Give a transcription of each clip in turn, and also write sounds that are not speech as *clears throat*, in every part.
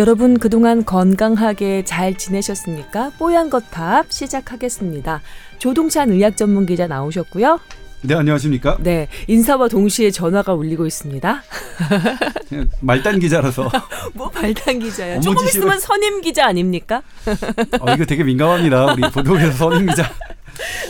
여러분 그동안 건강하게 잘 지내셨습니까? 뽀얀 거탑 시작하겠습니다. 조동찬 의학 전문 기자 나오셨고요. 네, 안녕하십니까? 네, 인사와 동시에 전화가 울리고 있습니다. 그냥 말단 기자라서. *laughs* 뭐 발단 기자야. 조금 있으면 선임 기자 아닙니까? 어, 이거 되게 민감합니다. 우리 보도국에서 선임 기자. *laughs*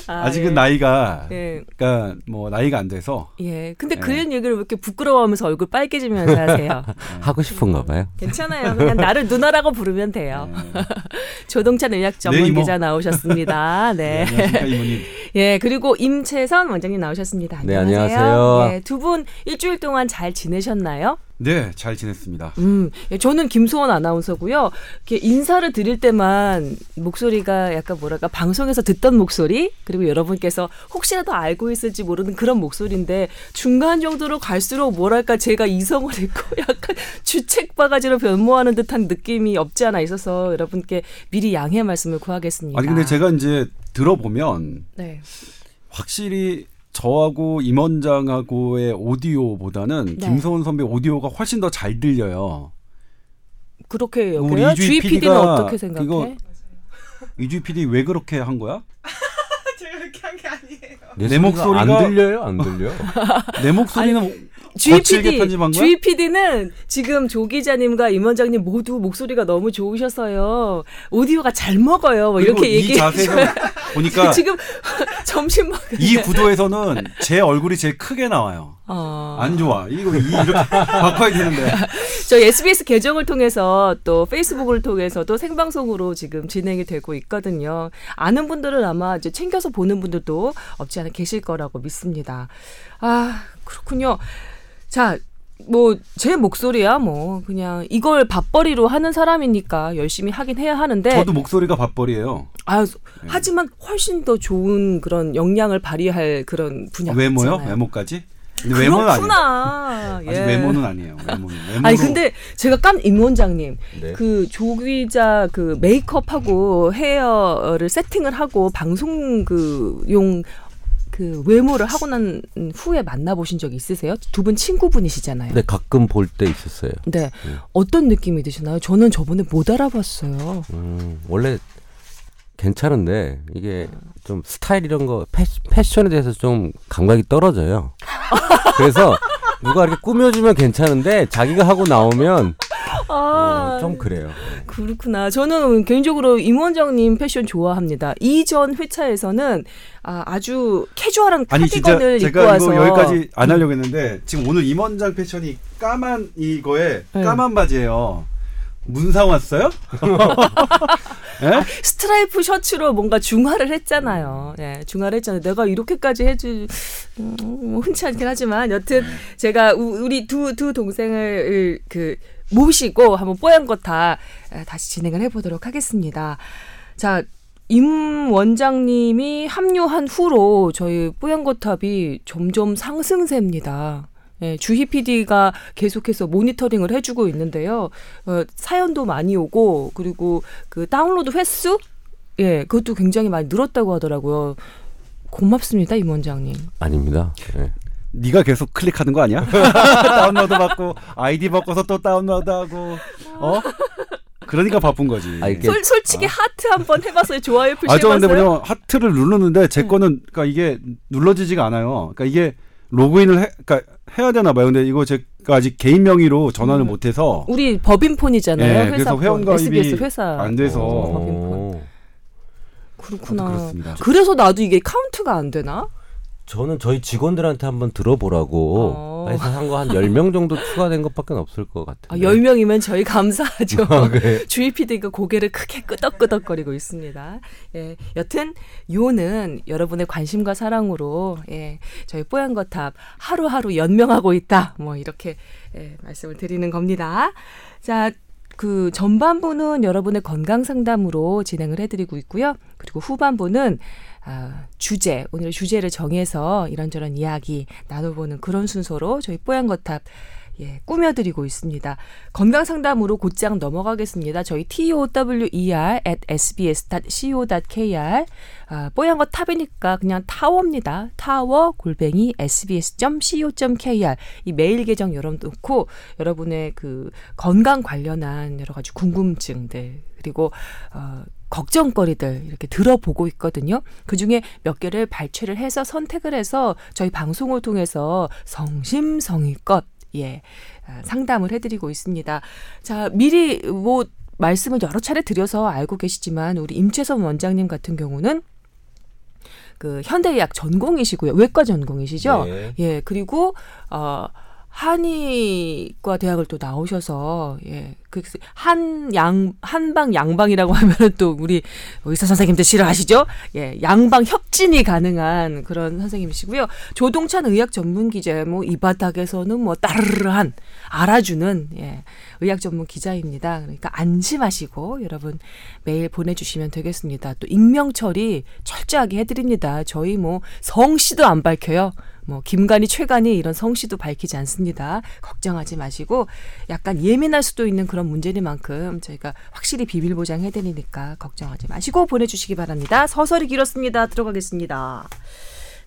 아, 아직은 예. 나이가, 예. 그러니까 뭐 나이가 안 돼서. 예. 근데 예. 그런 얘기를 왜 이렇게 부끄러워하면서 얼굴 빨개지면서 하세요? *laughs* 하고 싶은가 봐요. 괜찮아요. 그냥 나를 누나라고 부르면 돼요. 네. *laughs* 조동찬 의학 전문 네, 이모. 기자 나오셨습니다. 네, 네. *laughs* 예, 그리고 임채선 원장님 나오셨습니다. 네, 안녕하세요. 안녕하세요. 예, 두 분 일주일 동안 잘 지내셨나요? 네, 잘 지냈습니다. 음, 예, 저는 김수원 아나운서고요. 이렇게 인사를 드릴 때만 목소리가 약간 뭐랄까 방송에서 듣던 목소리 그리고 여러분께서 혹시라도 알고 있을지 모르는 그런 목소리인데 중간 정도로 갈수록 뭐랄까 제가 이성을 잃고 *laughs* 약간 주책 바가지로 변모하는 듯한 느낌이 없지 않아 있어서 여러분께 미리 양해 말씀을 구하겠습니다. 아니 근데 제가 이제 들어보면 네. 확실히 저하고 임원장하고의 오디오보다는 네. 김소은 선배 오디오가 훨씬 더 잘 들려요. 그렇게 우리 여겨요? 이주희 주희 PD는 어떻게 생각해? 그거 이주희 PD 왜 그렇게 한 거야? *laughs* 제가 그렇게 한 게 아니에요. 내, 내 목소리가 목소리가- 안 들려요? 안 들려? 내 목소리는 주희 거칠게 PD, 편집한 거야? 주희 PD는 지금 조 기자님과 임 원장님 모두 목소리가 너무 좋으셔서요. 오디오가 잘 먹어요. 뭐 이렇게 이 얘기해 자세에서 주셔요. 보니까 *laughs* 지금 *laughs* 점심 먹 이 구도에서는 제 얼굴이 제일 크게 나와요. 어. 안 좋아. 이거 이 이렇게 *laughs* 바꿔야 되는데. 저희 SBS 계정을 통해서 또 페이스북을 통해서도 생방송으로 지금 진행이 되고 있거든요. 아는 분들은 아마 이제 챙겨서 보는 분들도 없지 않아 계실 거라고 믿습니다. 아, 그렇군요. 자, 뭐 제 목소리야 뭐 그냥 이걸 밥벌이로 하는 사람이니까 열심히 하긴 해야 하는데 저도 목소리가 밥벌이에요. 아, 하지만 훨씬 더 좋은 그런 역량을 발휘할 그런 분야가 외모요? 있잖아요. 외모까지? 외모는 아니에요. 그렇구나. 아직 예. 외모는 아니에요. 외모는. *laughs* 외모로 아니 근데 제가 깜임 원장님 네. 그 조기자 그 메이크업하고 헤어를 세팅을 하고 방송 그용 그 외모를 하고 난 후에 만나보신 적 있으세요? 두 분 친구분이시잖아요. 네, 가끔 볼 때 있었어요. 네. 어떤 느낌이 드시나요? 저는 저번에 못 알아봤어요. 음, 원래 괜찮은데 이게 좀 스타일 이런 거 패, 패션에 대해서 좀 감각이 떨어져요. 그래서 누가 이렇게 꾸며주면 괜찮은데 자기가 하고 나오면 아, 어, 좀 그래요. 그렇구나. 저는 개인적으로 임 원장님 패션 좋아합니다. 이전 회차에서는 아, 아주 캐주얼한 아니 카디건을 입고 제가 와서 여기까지 안 하려고 했는데 지금 오늘 임원장 패션이 까만 이거에 네. 까만 바지예요. 문상 왔어요? *laughs* 예? 스트라이프 셔츠로 뭔가 중화를 했잖아요. 예, 중화를 했잖아요. 내가 이렇게까지 해줄 음, 뭐 흔치 않긴 하지만 여튼 제가 우- 우리 두 두 동생을 그 모시고 한번 뽀얀 것 다 다시 진행을 해보도록 하겠습니다. 자. 임 원장님이 합류한 후로 저희 뽀얀거탑이 점점 상승세입니다. 예, 주희 PD가 계속해서 모니터링을 해주고 있는데요. 어, 사연도 많이 오고 그리고 그 다운로드 횟수 예 그것도 굉장히 많이 늘었다고 하더라고요. 고맙습니다 임 원장님. 아닙니다. 예. 네가 계속 클릭하는 거 아니야? *laughs* 다운로드 받고 아이디 바꿔서 또 다운로드하고 어? 그러니까 바쁜 거지. 아, 이게- 솔, 솔직히 하트 한번 해봤어요. 좋아요 아, 저 근데 표시해봤어요. 뭐냐면 하트를 누르는데 네. 제 거는 그러니까 이게 눌러지지가 않아요. 그러니까 이게 로그인을 해, 그러니까 해야 되나 봐요. 근데 이거 제가 아직 개인 명의로 전화를 음. 못 해서 우리 법인폰이잖아요. 예, 회사 그래서 회원 가입이 SBS 회사 안 돼서 어, 법인폰. 어, 그렇구나. 그렇습니다. 그래서 나도 이게 카운트가 안 되나? 저는 저희 직원들한테 한번 들어보라고 어. 해서 한 거 한 10명 정도 추가된 것밖에 없을 것 아, 같은데. 10명이면 저희 감사하죠. *laughs* 아, 그래요? 주희 PD가 고개를 크게 끄덕끄덕거리고 있습니다. 예, 여튼 요는 여러분의 관심과 사랑으로 예, 저희 뽀얀 거탑 하루하루 연명하고 있다. 뭐 이렇게 예, 말씀을 드리는 겁니다. 자, 그 전반부는 여러분의 건강 상담으로 진행을 해드리고 있고요. 그리고 후반부는 아, 주제 오늘 주제를 정해서 이런저런 이야기 나눠보는 그런 순서로 저희 뽀얀거탑 예, 꾸며드리고 있습니다. 건강 상담으로 곧장 넘어가겠습니다. 저희 tower at sbs.co.kr 아, 뽀얀 거 탑이니까 그냥 타워입니다. 타워 골뱅이 sbs.co.kr 이 메일 계정 열어놓고 여러분의 그 건강 관련한 여러 가지 궁금증들 그리고 어, 걱정거리들 이렇게 들어보고 있거든요. 그 중에 몇 개를 발췌를 해서 선택을 해서 저희 방송을 통해서 성심성의껏 예 아, 상담을 해드리고 있습니다. 자 미리 뭐 말씀을 여러 차례 드려서 알고 계시지만 우리 임채선 원장님 같은 경우는 그 현대의학 전공이시고요. 외과 전공이시죠. 네. 예, 그리고 어 한의과 대학을 또 나오셔서 예, 그 한양 한방 양방이라고 *laughs* 하면은 또 우리 의사 선생님들 싫어하시죠? 예, 양방 협진이 가능한 그런 선생님이시고요. 조동찬 의학 전문 기자 뭐이 바닥에서는 뭐 따르르한 알아주는 예, 의학 전문 기자입니다. 그러니까 안심하시고 여러분 메일 보내 주시면 되겠습니다. 또 익명 처리 철저하게 해 드립니다. 저희 뭐 성씨도 안 밝혀요. 뭐 김간이 최간이 이런 성씨도 밝히지 않습니다. 걱정하지 마시고 약간 예민할 수도 있는 그런 문제니만큼 저희가 확실히 비밀 보장해 드리니까 걱정하지 마시고 보내 주시기 바랍니다. 서설이 길었습니다. 들어가겠습니다.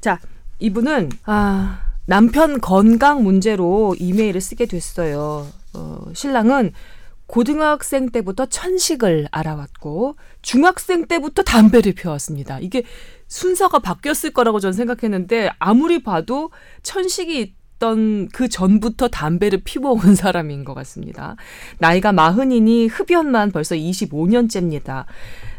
자 이분은 아 남편 건강 문제로 이메일을 쓰게 됐어요. 어, 신랑은 고등학생 때부터 천식을 알아왔고 중학생 때부터 담배를 피워왔습니다. 이게 순서가 바뀌었을 거라고 저는 생각했는데 아무리 봐도 천식이 있던 그 전부터 담배를 피워온 사람인 것 같습니다. 나이가 마흔이니 흡연만 벌써 25년째입니다.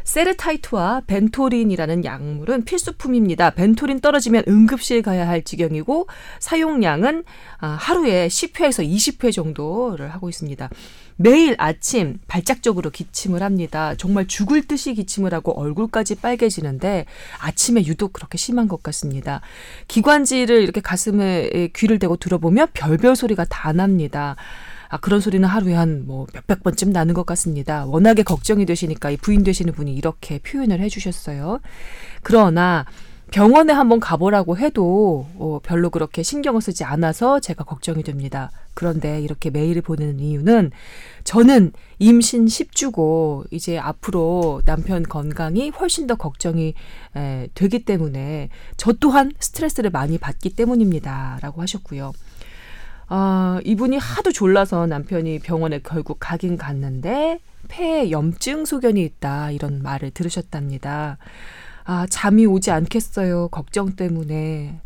세르타이트와 벤토린이라는 약물은 필수품입니다. 벤토린 떨어지면 응급실 가야 할 지경이고 사용량은 아, 하루에 10회에서 20회 정도를 하고 있습니다. 매일 아침 발작적으로 기침을 합니다. 정말 죽을 듯이 기침을 하고 얼굴까지 빨개지는데 아침에 유독 그렇게 심한 것 같습니다. 기관지를 이렇게 가슴에 귀를 대고 들어보면 별별 소리가 다 납니다. 아, 그런 소리는 하루에 한 뭐 몇백 번쯤 나는 것 같습니다. 워낙에 걱정이 되시니까 이 부인 되시는 분이 이렇게 표현을 해주셨어요. 그러나 병원에 한번 가보라고 해도 어, 별로 그렇게 신경을 쓰지 않아서 제가 걱정이 됩니다. 그런데 이렇게 메일을 보내는 이유는 저는 임신 10주고 이제 앞으로 남편 건강이 훨씬 더 걱정이 에, 되기 때문에 저 또한 스트레스를 많이 받기 때문입니다. 라고 하셨고요. 아, 이분이 하도 졸라서 남편이 병원에 결국 가긴 갔는데 폐에 염증 소견이 있다 이런 말을 들으셨답니다. 아, 잠이 오지 않겠어요. 걱정 때문에.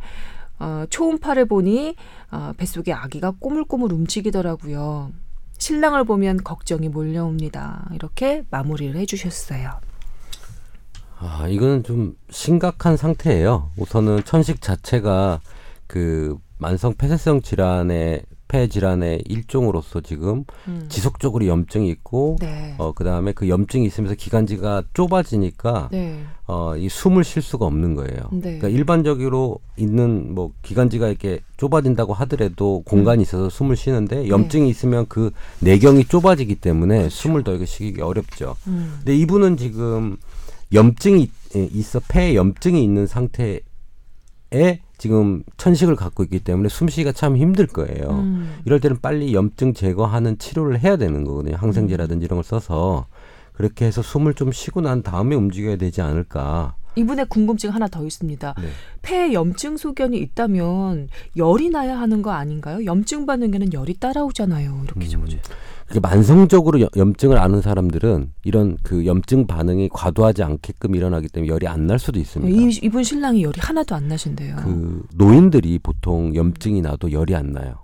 어, 초음파를 보니 어, 뱃속에 아기가 꼬물꼬물 움직이더라고요. 신랑을 보면 걱정이 몰려옵니다. 이렇게 마무리를 해주셨어요. 아, 이거는 좀 심각한 상태예요. 우선은 천식 자체가 그 만성 폐쇄성 질환의 폐 질환의 일종으로서 지금 음. 지속적으로 염증이 있고 네. 어 그다음에 그 염증이 있으면서 기관지가 좁아지니까 네. 어이 숨을 쉴 수가 없는 거예요. 네. 그러니까 일반적으로 있는 뭐 기관지가 이렇게 좁아진다고 하더라도 공간이 있어서 숨을 쉬는데 염증이 있으면 그 내경이 좁아지기 때문에 숨을 더 이렇게 쉬기 어렵죠. 음. 근데 이분은 지금 염증이 있- 예, 있어 폐에 염증이 있는 상태에 지금 천식을 갖고 있기 때문에 숨쉬기가 참 힘들 거예요. 음. 이럴 때는 빨리 염증 제거하는 치료를 해야 되는 거거든요. 항생제라든지 이런 걸 써서 그렇게 해서 숨을 좀 쉬고 난 다음에 움직여야 되지 않을까. 이분의 궁금증 하나 더 있습니다. 네. 폐에 염증 소견이 있다면 열이 나야 하는 거 아닌가요? 염증 받는 게는 열이 따라오잖아요. 이렇게 음. 적어줘요. 그게 만성적으로 여- 염증을 앓는 사람들은 이런 그 염증 반응이 과도하지 않게끔 일어나기 때문에 열이 안 날 수도 있습니다. 이, 이분 신랑이 열이 하나도 안 나신대요. 그 노인들이 보통 염증이 나도 열이 안 나요.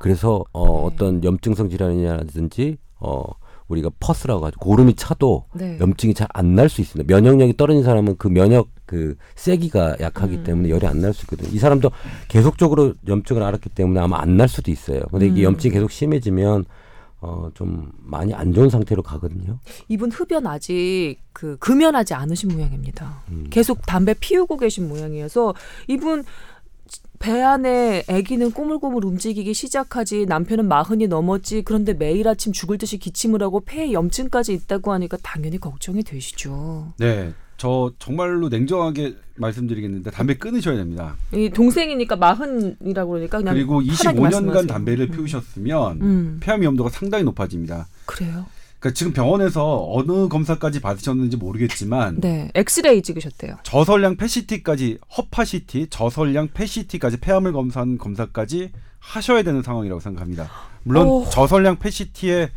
그래서 어, 네. 어떤 염증성 질환이라든지 어 우리가 pus라고 하죠. 고름이 차도 네. 염증이 잘 안 날 수 있습니다. 면역력이 떨어진 사람은 그 면역 그 세기가 약하기 음. 때문에 열이 안 날 수 있거든요. 이 사람도 계속적으로 염증을 앓았기 때문에 아마 안 날 수도 있어요. 근데 이게 음. 염증이 계속 심해지면 어 좀 많이 안 좋은 상태로 가거든요. 이분 흡연 아직 그 금연하지 않으신 모양입니다. 음. 계속 담배 피우고 계신 모양이어서 이분 배 안에 아기는 꼬물꼬물 움직이기 시작하지 남편은 마흔이 넘었지 그런데 매일 아침 죽을 듯이 기침을 하고 폐에 염증까지 있다고 하니까 당연히 걱정이 되시죠. 네. 저 정말로 냉정하게 말씀드리겠는데 담배 끊으셔야 됩니다. 이 동생이니까 마흔이라고 그러니까 그냥 그리고 편하게 25년간 말씀하세요. 담배를 음. 피우셨으면 음. 폐암 위험도가 상당히 높아집니다. 그래요? 그러니까 지금 병원에서 어느 검사까지 받으셨는지 모르겠지만 네, 엑스레이 찍으셨대요. 저설량 패시티까지 허파시티, 저설량 패시티까지 폐암을 검사한 검사까지 하셔야 되는 상황이라고 생각합니다. 물론 오. 저선량 폐CT의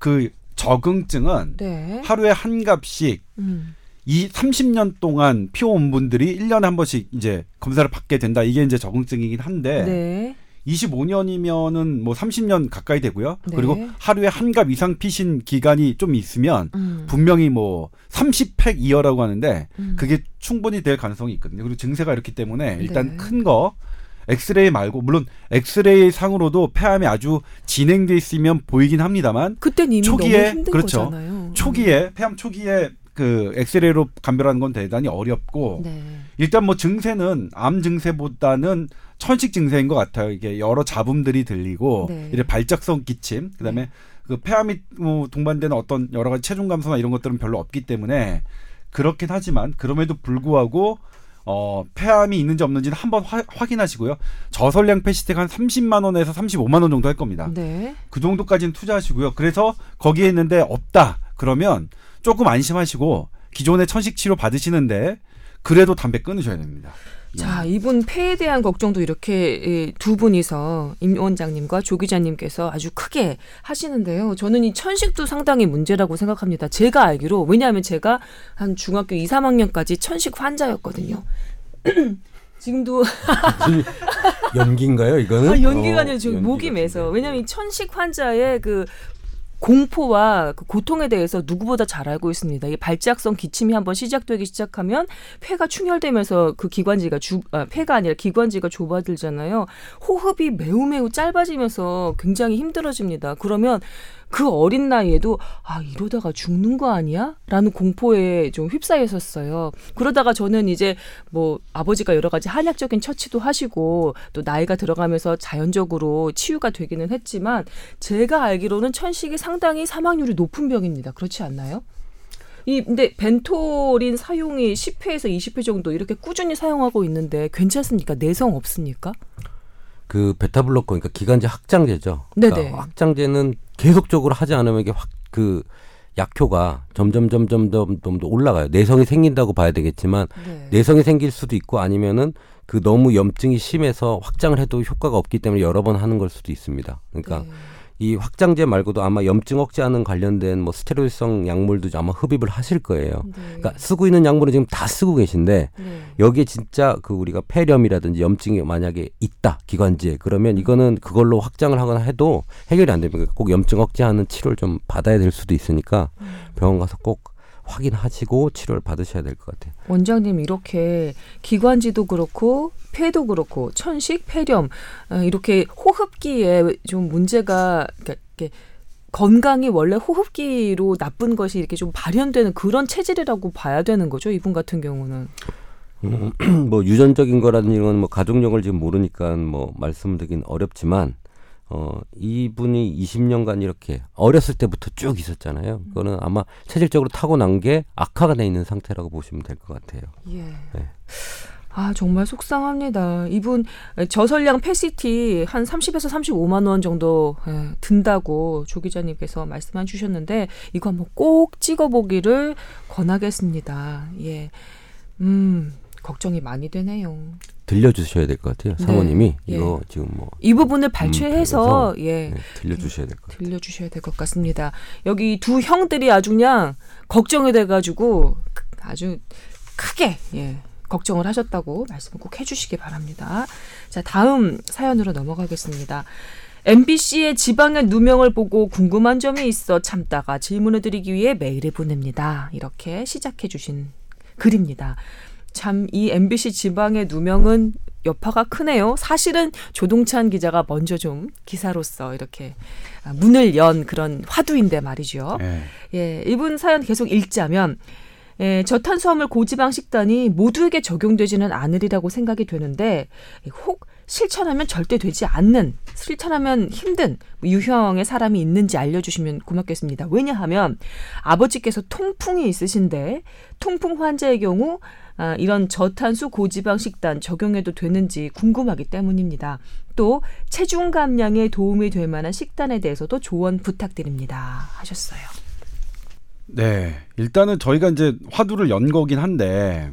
그 적응증은 네. 하루에 한 갑씩 음. 이 30년 동안 피워온 분들이 1년에 한 번씩 이제 검사를 받게 된다. 이게 이제 적응증이긴 한데 네. 25년이면은 뭐 30년 가까이 되고요. 네. 그리고 하루에 한 갑 이상 피신 기간이 좀 있으면 음. 분명히 뭐 30 pack year라고 하는데 음. 그게 충분히 될 가능성이 있거든요. 그리고 증세가 이렇기 때문에 일단 네. 큰 거 엑스레이 말고 물론 엑스레이 상으로도 폐암이 아주 진행돼 있으면 보이긴 합니다만 그땐 이미 초기에, 너무 힘든 그렇죠. 거잖아요. 초기에 폐암 초기에 그 엑스레이로 감별하는 건 대단히 어렵고 네. 일단 뭐 증세는 암 증세보다는 천식 증세인 것 같아요. 이게 여러 잡음들이 들리고 네. 이래 발작성 기침, 그다음에 그 폐암이 뭐 동반되는 어떤 여러 가지 체중 감소나 이런 것들은 별로 없기 때문에 그렇긴 하지만 그럼에도 불구하고 어 폐암이 있는지 없는지는 한번 화- 확인하시고요. 저선량 폐CT가 한 30만 원에서 35만 원 정도 할 겁니다. 네. 그 정도까지는 투자하시고요. 그래서 거기에 있는데 없다. 그러면 조금 안심하시고 기존의 천식 치료 받으시는데 그래도 담배 끊으셔야 됩니다. 자, 이분 폐에 대한 걱정도 이렇게 예, 두 분이서 임 원장님과 조 기자님께서 아주 크게 하시는데요. 저는 이 천식도 상당히 문제라고 생각합니다. 제가 알기로 왜냐하면 제가 한 중학교 2, 3학년까지 천식 환자였거든요. *clears throat* 지금도 연기인가요, 이거는? 아, 연기가 어, 아니라 지금 목이. 매서. 왜냐하면 이 천식 환자의 그 공포와 그 고통에 대해서 누구보다 잘 알고 있습니다. 이 발작성 기침이 한번 시작되기 시작하면 폐가 충혈되면서 그 기관지가 주, 아, 폐가 아니라 기관지가 좁아들잖아요. 호흡이 매우 매우 짧아지면서 굉장히 힘들어집니다. 그러면 그 어린 나이에도 아 이러다가 죽는 거 아니야? 라는 공포에 좀 휩싸였었어요. 그러다가 저는 이제 뭐 아버지가 여러 가지 한약적인 처치도 하시고 또 나이가 들어가면서 자연적으로 치유가 되기는 했지만 제가 알기로는 천식이 상당히 사망률이 높은 병입니다. 그렇지 않나요? 이 근데 벤토린 사용이 10회에서 20회 정도 이렇게 꾸준히 사용하고 있는데 괜찮습니까? 내성 없습니까? 그 베타 블로커 그러니까 기관지 확장제죠. 네네. 그러니까 확장제는 계속적으로 하지 않으면 이게 확 그 약효가 점점 점점 점점 더 올라가요. 내성이 생긴다고 봐야 되겠지만 네. 내성이 생길 수도 있고 아니면은 그 너무 염증이 심해서 확장을 해도 효과가 없기 때문에 여러 번 하는 걸 수도 있습니다. 그러니까 네. 이 확장제 말고도 아마 염증 억제하는 관련된 뭐 스테로이드성 약물도 아마 흡입을 하실 거예요. 네. 그러니까 쓰고 있는 약물은 지금 다 쓰고 계신데 네. 여기에 진짜 그 우리가 폐렴이라든지 염증이 만약에 있다 기관지에 그러면 이거는 그걸로 확장을 하거나 해도 해결이 안 됩니다. 꼭 염증 억제하는 치료를 좀 받아야 될 수도 있으니까 병원 가서 꼭 확인하시고 치료를 받으셔야 될 것 같아요. 원장님 이렇게 기관지도 그렇고 폐도 그렇고 천식, 폐렴 어, 이렇게 호흡기에 좀 문제가 그러니까 이렇게 건강이 원래 호흡기로 나쁜 것이 이렇게 좀 발현되는 그런 체질이라고 봐야 되는 거죠. 이분 같은 경우는. 음, *clears throat* 뭐 유전적인 거라든지 이런 뭐 가족력을 지금 모르니까 뭐 말씀드리긴 어렵지만 어 이분이 20년간 이렇게 어렸을 때부터 쭉 있었잖아요. 그거는 아마 체질적으로 타고난 게 악화가 돼 있는 상태라고 보시면 될 것 같아요. 예. 네. 아 정말 속상합니다. 이분 저선량 폐CT 한 30에서 35만 원 정도 예, 든다고 조 기자님께서 말씀해 주셨는데 이거 한번 꼭 찍어보기를 권하겠습니다. 예, 음 걱정이 많이 되네요. 들려주셔야 될 것 같아요. 네. 사모님이 예. 이거 지금 뭐 이 부분을 발췌해서 예 네, 들려주셔야 될 것 같아요. 들려주셔야 될 것 같습니다. 여기 두 형들이 아주 그냥 걱정이 돼가지고 크- 아주 크게 예, 걱정을 하셨다고 말씀을 꼭 해주시기 바랍니다. 자 다음 사연으로 넘어가겠습니다. MBC의 지방의 누명을 보고 궁금한 점이 있어 참다가 질문을 드리기 위해 메일을 보냅니다. 이렇게 시작해 주신 글입니다. 참 이 MBC 지방의 누명은 여파가 크네요. 사실은 조동찬 기자가 먼저 좀 기사로서 이렇게 아, 문을 연 그런 화두인데 말이죠. 예. 예, 이분 사연 계속 읽자면 예, 저탄수화물 고지방 식단이 모두에게 적용되지는 않으리라고 생각이 되는데 혹 실천하면 절대 되지 않는 실천하면 힘든 유형의 사람이 있는지 알려주시면 고맙겠습니다. 왜냐하면 아버지께서 통풍이 있으신데 통풍 환자의 경우 아, 이런 저탄수 고지방 식단 적용해도 되는지 궁금하기 때문입니다. 또 체중 감량에 도움이 될 만한 식단에 대해서도 조언 부탁드립니다. 하셨어요. 네. 일단은 저희가 이제 화두를 연 거긴 한데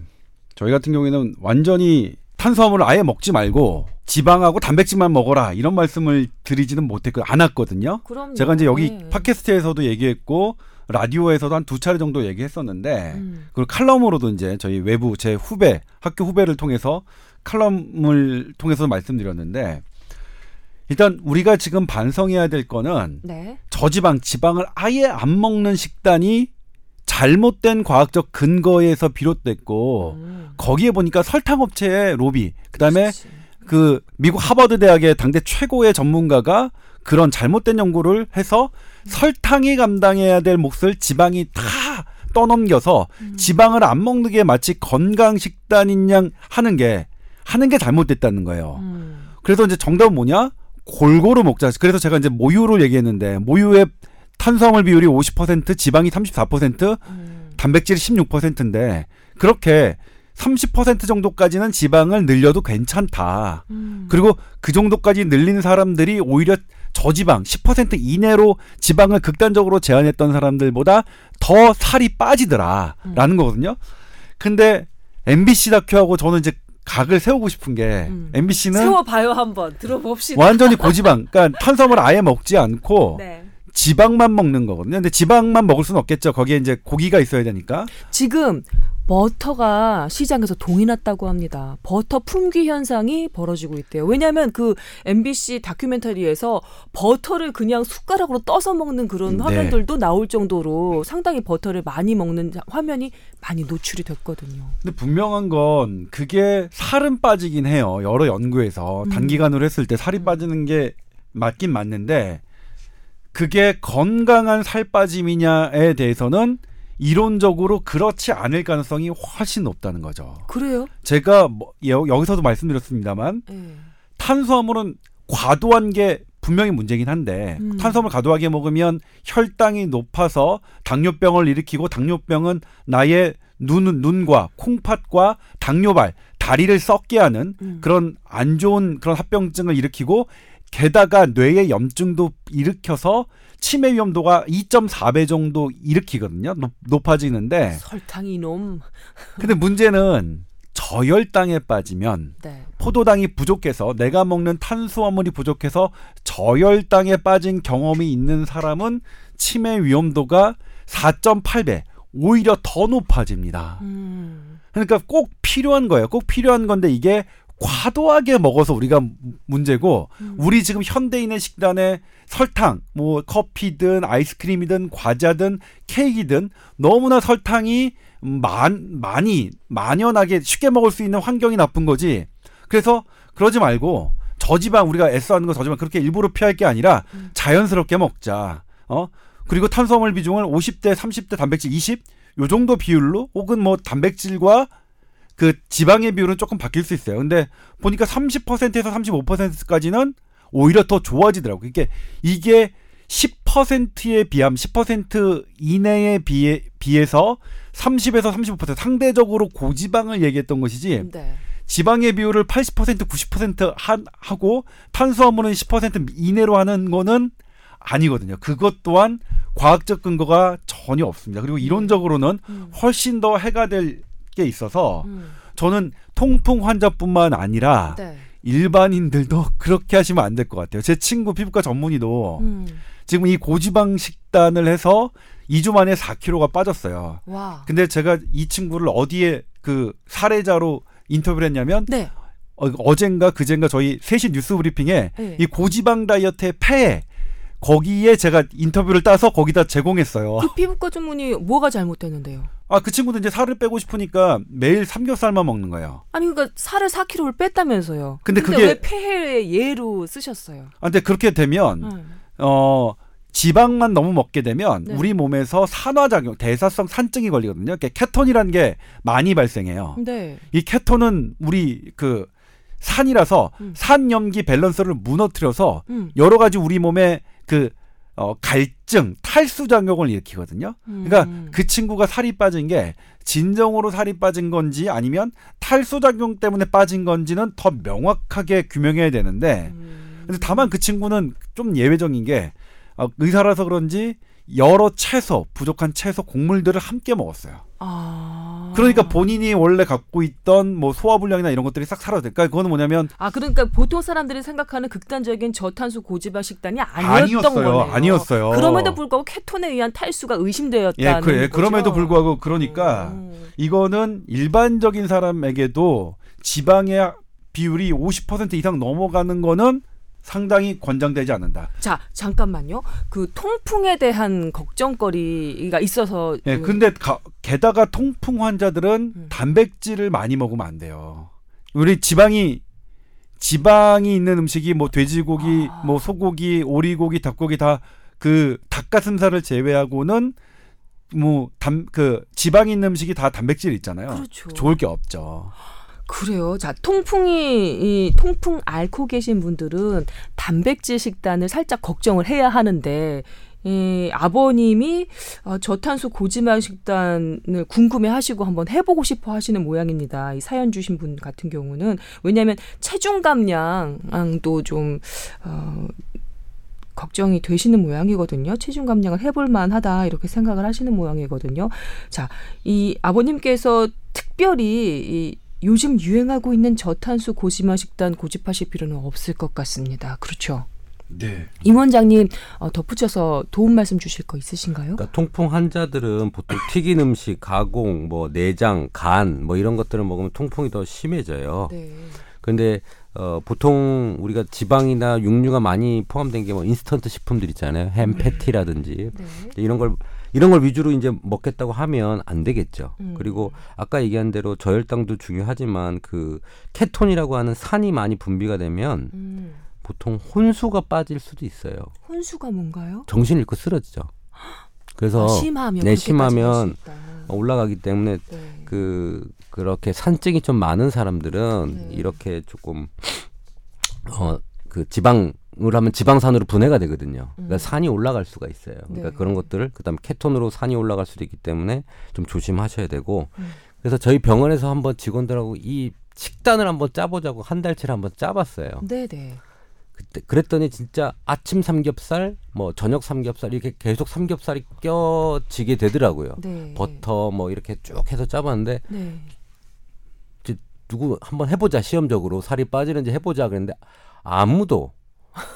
저희 같은 경우에는 완전히 탄수화물을 아예 먹지 말고 지방하고 단백질만 먹어라 이런 말씀을 드리지는 못했고 않았거든요. 그럼 제가 이제 여기 네. 팟캐스트에서도 얘기했고 라디오에서도 한 두 차례 정도 얘기했었는데 음. 그리고 칼럼으로도 이제 저희 외부 제 후배 학교 후배를 통해서 칼럼을 통해서 말씀드렸는데 일단 우리가 지금 반성해야 될 거는 네. 저지방 지방을 아예 안 먹는 식단이 잘못된 과학적 근거에서 비롯됐고 음. 거기에 보니까 설탕 업체의 로비 그다음에 그렇지. 그 미국 하버드 대학의 당대 최고의 전문가가 그런 잘못된 연구를 해서 설탕이 감당해야 될 몫을 지방이 다 떠넘겨서 지방을 안 먹는 게 마치 건강 식단인 양 하는 게 하는 게 잘못됐다는 거예요. 음. 그래서 이제 정답은 뭐냐? 골고루 먹자. 그래서 제가 이제 모유를 얘기했는데 모유의 탄수화물 비율이 50%, 지방이 34%, 음. 단백질이 16%인데 그렇게 30% 정도까지는 지방을 늘려도 괜찮다. 음. 그리고 그 정도까지 늘린 사람들이 오히려 저지방 10% 이내로 지방을 극단적으로 제한했던 사람들보다 더 살이 빠지더라라는 음. 거거든요. 근데 MBC 다큐하고 저는 이제 각을 세우고 싶은 게 음. MBC는 세워봐요 한번 들어봅시다. 완전히 고지방, 그러니까 탄수화물 아예 먹지 않고 *laughs* 네. 지방만 먹는 거거든요. 근데 지방만 먹을 수는 없겠죠. 거기에 이제 고기가 있어야 되니까. 지금 버터가 시장에서 동이 났다고 합니다. 버터 품귀 현상이 벌어지고 있대요. 왜냐하면 그 MBC 다큐멘터리에서 버터를 그냥 숟가락으로 떠서 먹는 그런 네. 화면들도 나올 정도로 상당히 버터를 많이 먹는 자- 화면이 많이 노출이 됐거든요. 근데 분명한 건 그게 살은 빠지긴 해요. 여러 연구에서 음. 단기간으로 했을 때 살이 음. 빠지는 게 맞긴 맞는데 그게 건강한 살 빠짐이냐에 대해서는 이론적으로 그렇지 않을 가능성이 훨씬 높다는 거죠. 그래요? 제가 뭐 여- 여기서도 말씀드렸습니다만 예. 탄수화물은 과도한 게 분명히 문제긴 한데 음. 탄수화물 과도하게 먹으면 혈당이 높아서 당뇨병을 일으키고 당뇨병은 나의 눈, 눈과 콩팥과 당뇨발, 다리를 썩게 하는 음. 그런 안 좋은 그런 합병증을 일으키고 게다가 뇌의 염증도 일으켜서 치매 위험도가 2.4배 정도 일으키거든요. 높, 높아지는데 설탕 이 놈. 근데 문제는 저혈당에 빠지면 네. 포도당이 부족해서 내가 먹는 탄수화물이 부족해서 저혈당에 빠진 경험이 있는 사람은 치매 위험도가 4.8배 오히려 더 높아집니다. 음. 그러니까 꼭 필요한 거예요. 꼭 필요한 건데 이게 과도하게 먹어서 우리가 문제고 음. 우리 지금 현대인의 식단에 설탕, 뭐 커피든 아이스크림이든 과자든 케이크든 너무나 설탕이 많, 많이 만연하게 쉽게 먹을 수 있는 환경이 나쁜 거지. 그래서 그러지 말고 저지방 우리가 애써하는 거 저지방 그렇게 일부러 피할 게 아니라 음. 자연스럽게 먹자. 어? 그리고 탄수화물 비중을 50대, 30대 단백질 20, 요 정도 비율로 혹은 뭐 단백질과 그 지방의 비율은 조금 바뀔 수 있어요. 근데 보니까 30%에서 35%까지는 오히려 더 좋아지더라고요. 이게 이게 10%에 비함 10% 이내에 비해 비해서 30에서 35% 상대적으로 고지방을 얘기했던 것이지 네. 지방의 비율을 80% 90% 한, 하고 탄수화물은 10% 이내로 하는 거는 아니거든요. 그것 또한 과학적 근거가 전혀 없습니다. 그리고 이론적으로는 음. 훨씬 더 해가 될 게 있어서 음. 저는 통풍 환자뿐만 아니라 네. 일반인들도 *laughs* 그렇게 하시면 안 될 것 같아요. 제 친구 피부과 전문의도 음. 지금 이 고지방 식단을 해서 2주 만에 4kg가 빠졌어요. 와. 근데 제가 이 친구를 어디에 그 사례자로 인터뷰를 했냐면 네. 어, 어젠가 그젠가 저희 3시 뉴스 브리핑에 네. 이 고지방 다이어트의 폐해 거기에 제가 인터뷰를 따서 거기다 제공했어요. 그 피부과 전문의 뭐가 잘못됐는데요? 아 그 친구도 이제 살을 빼고 싶으니까 매일 삼겹살만 먹는 거예요. 아니 그러니까 살을 4kg를 뺐다면서요. 근데 그게- 왜 폐해의 예로 쓰셨어요? 아, 근데 그렇게 되면 음. 어 지방만 너무 먹게 되면 네. 우리 몸에서 산화작용, 대사성 산증이 걸리거든요. 이렇게 케톤이라는 게 많이 발생해요. 네. 이 케톤은 우리 그 산이라서 음. 산염기 밸런스를 무너뜨려서 음. 여러 가지 우리 몸에 그 어, 갈증, 탈수 작용을 일으키거든요. 그러니까 음. 그 친구가 살이 빠진 게 진정으로 살이 빠진 건지 아니면 탈수 작용 때문에 빠진 건지는 더 명확하게 규명해야 되는데 음. 근데 다만 그 친구는 좀 예외적인 게 어, 의사라서 그런지 여러 채소, 부족한 채소, 곡물들을 함께 먹었어요. 아. 그러니까 본인이 원래 갖고 있던 뭐 소화불량이나 이런 것들이 싹 사라져. 그러니까 그거는 뭐냐면 아 그러니까 보통 사람들이 생각하는 극단적인 저탄수 고지방 식단이 아니었던 아니었어요. 거네요. 아니었어요. 그럼에도 불구하고 케톤에 의한 탈수가 의심되었다는 예, 그래. 거죠. 그럼에도 불구하고 그러니까 음. 이거는 일반적인 사람에게도 지방의 비율이 50% 이상 넘어가는 거는 상당히 권장되지 않는다. 자 잠깐만요. 그 통풍에 대한 걱정거리가 있어서 예, 음, 근데 가- 게다가 통풍 환자들은 음. 단백질을 많이 먹으면 안 돼요. 우리 지방이 지방이 있는 음식이 뭐 돼지고기, 아. 뭐 소고기, 오리고기, 닭고기 다 그 닭가슴살을 제외하고는 뭐담그 지방이 있는 음식이 다 단백질 있잖아요. 그렇죠. 좋을 게 없죠. 그래요. 자, 통풍이 이 통풍 앓고 계신 분들은 단백질 식단을 살짝 걱정을 해야 하는데 이 아버님이 어, 저탄수 고지방 식단을 궁금해하시고 한번 해보고 싶어 하시는 모양입니다. 이 사연 주신 분 같은 경우는 왜냐하면 체중 감량도 좀 어, 걱정이 되시는 모양이거든요. 체중 감량을 해볼 만하다 이렇게 생각을 하시는 모양이거든요. 자, 이 아버님께서 특별히 이 요즘 유행하고 있는 저탄수 고지방 식단 고집하실 필요는 없을 것 같습니다. 그렇죠. 네. 임 원장님 어, 덧붙여서 도움 말씀 주실 거 있으신가요? 그러니까 통풍 환자들은 보통 튀긴 음식, 가공, 뭐 내장, 간 뭐 이런 것들을 먹으면 통풍이 더 심해져요. 네. 근데 어, 보통 우리가 지방이나 육류가 많이 포함된 게 뭐 인스턴트 식품들 있잖아요. 햄 패티라든지 네. 이런 걸 이런 걸 위주로 이제 먹겠다고 하면 안 되겠죠. 음. 그리고 아까 얘기한 대로 저혈당도 중요하지만 그 케톤이라고 하는 산이 많이 분비가 되면 음, 보통 혼수가 빠질 수도 있어요. 혼수가 뭔가요? 정신 잃고 쓰러지죠. 그래서 아, 심하면 네, 심하면. 올라가기 때문에 네. 그 그렇게 산증이 좀 많은 사람들은 네. 이렇게 조금 어 그 지방 을 하면 지방산으로 분해가 되거든요. 그러니까 음. 산이 올라갈 수가 있어요. 그러니까 네. 그런 것들을 그다음에 케톤으로 산이 올라갈 수도 있기 때문에 좀 조심하셔야 되고 음. 그래서 저희 병원에서 한번 직원들하고 이 식단을 한번 짜보자고 한 달치를 한번 짜봤어요. 네네. 그때 그랬더니 진짜 아침 삼겹살, 뭐 저녁 삼겹살 이렇게 계속 삼겹살이 껴지게 되더라고요. 네. 버터 뭐 이렇게 쭉 해서 짜봤는데 네. 이제 누구 한번 해보자 시험적으로 살이 빠지는지 해보자 그랬는데 아무도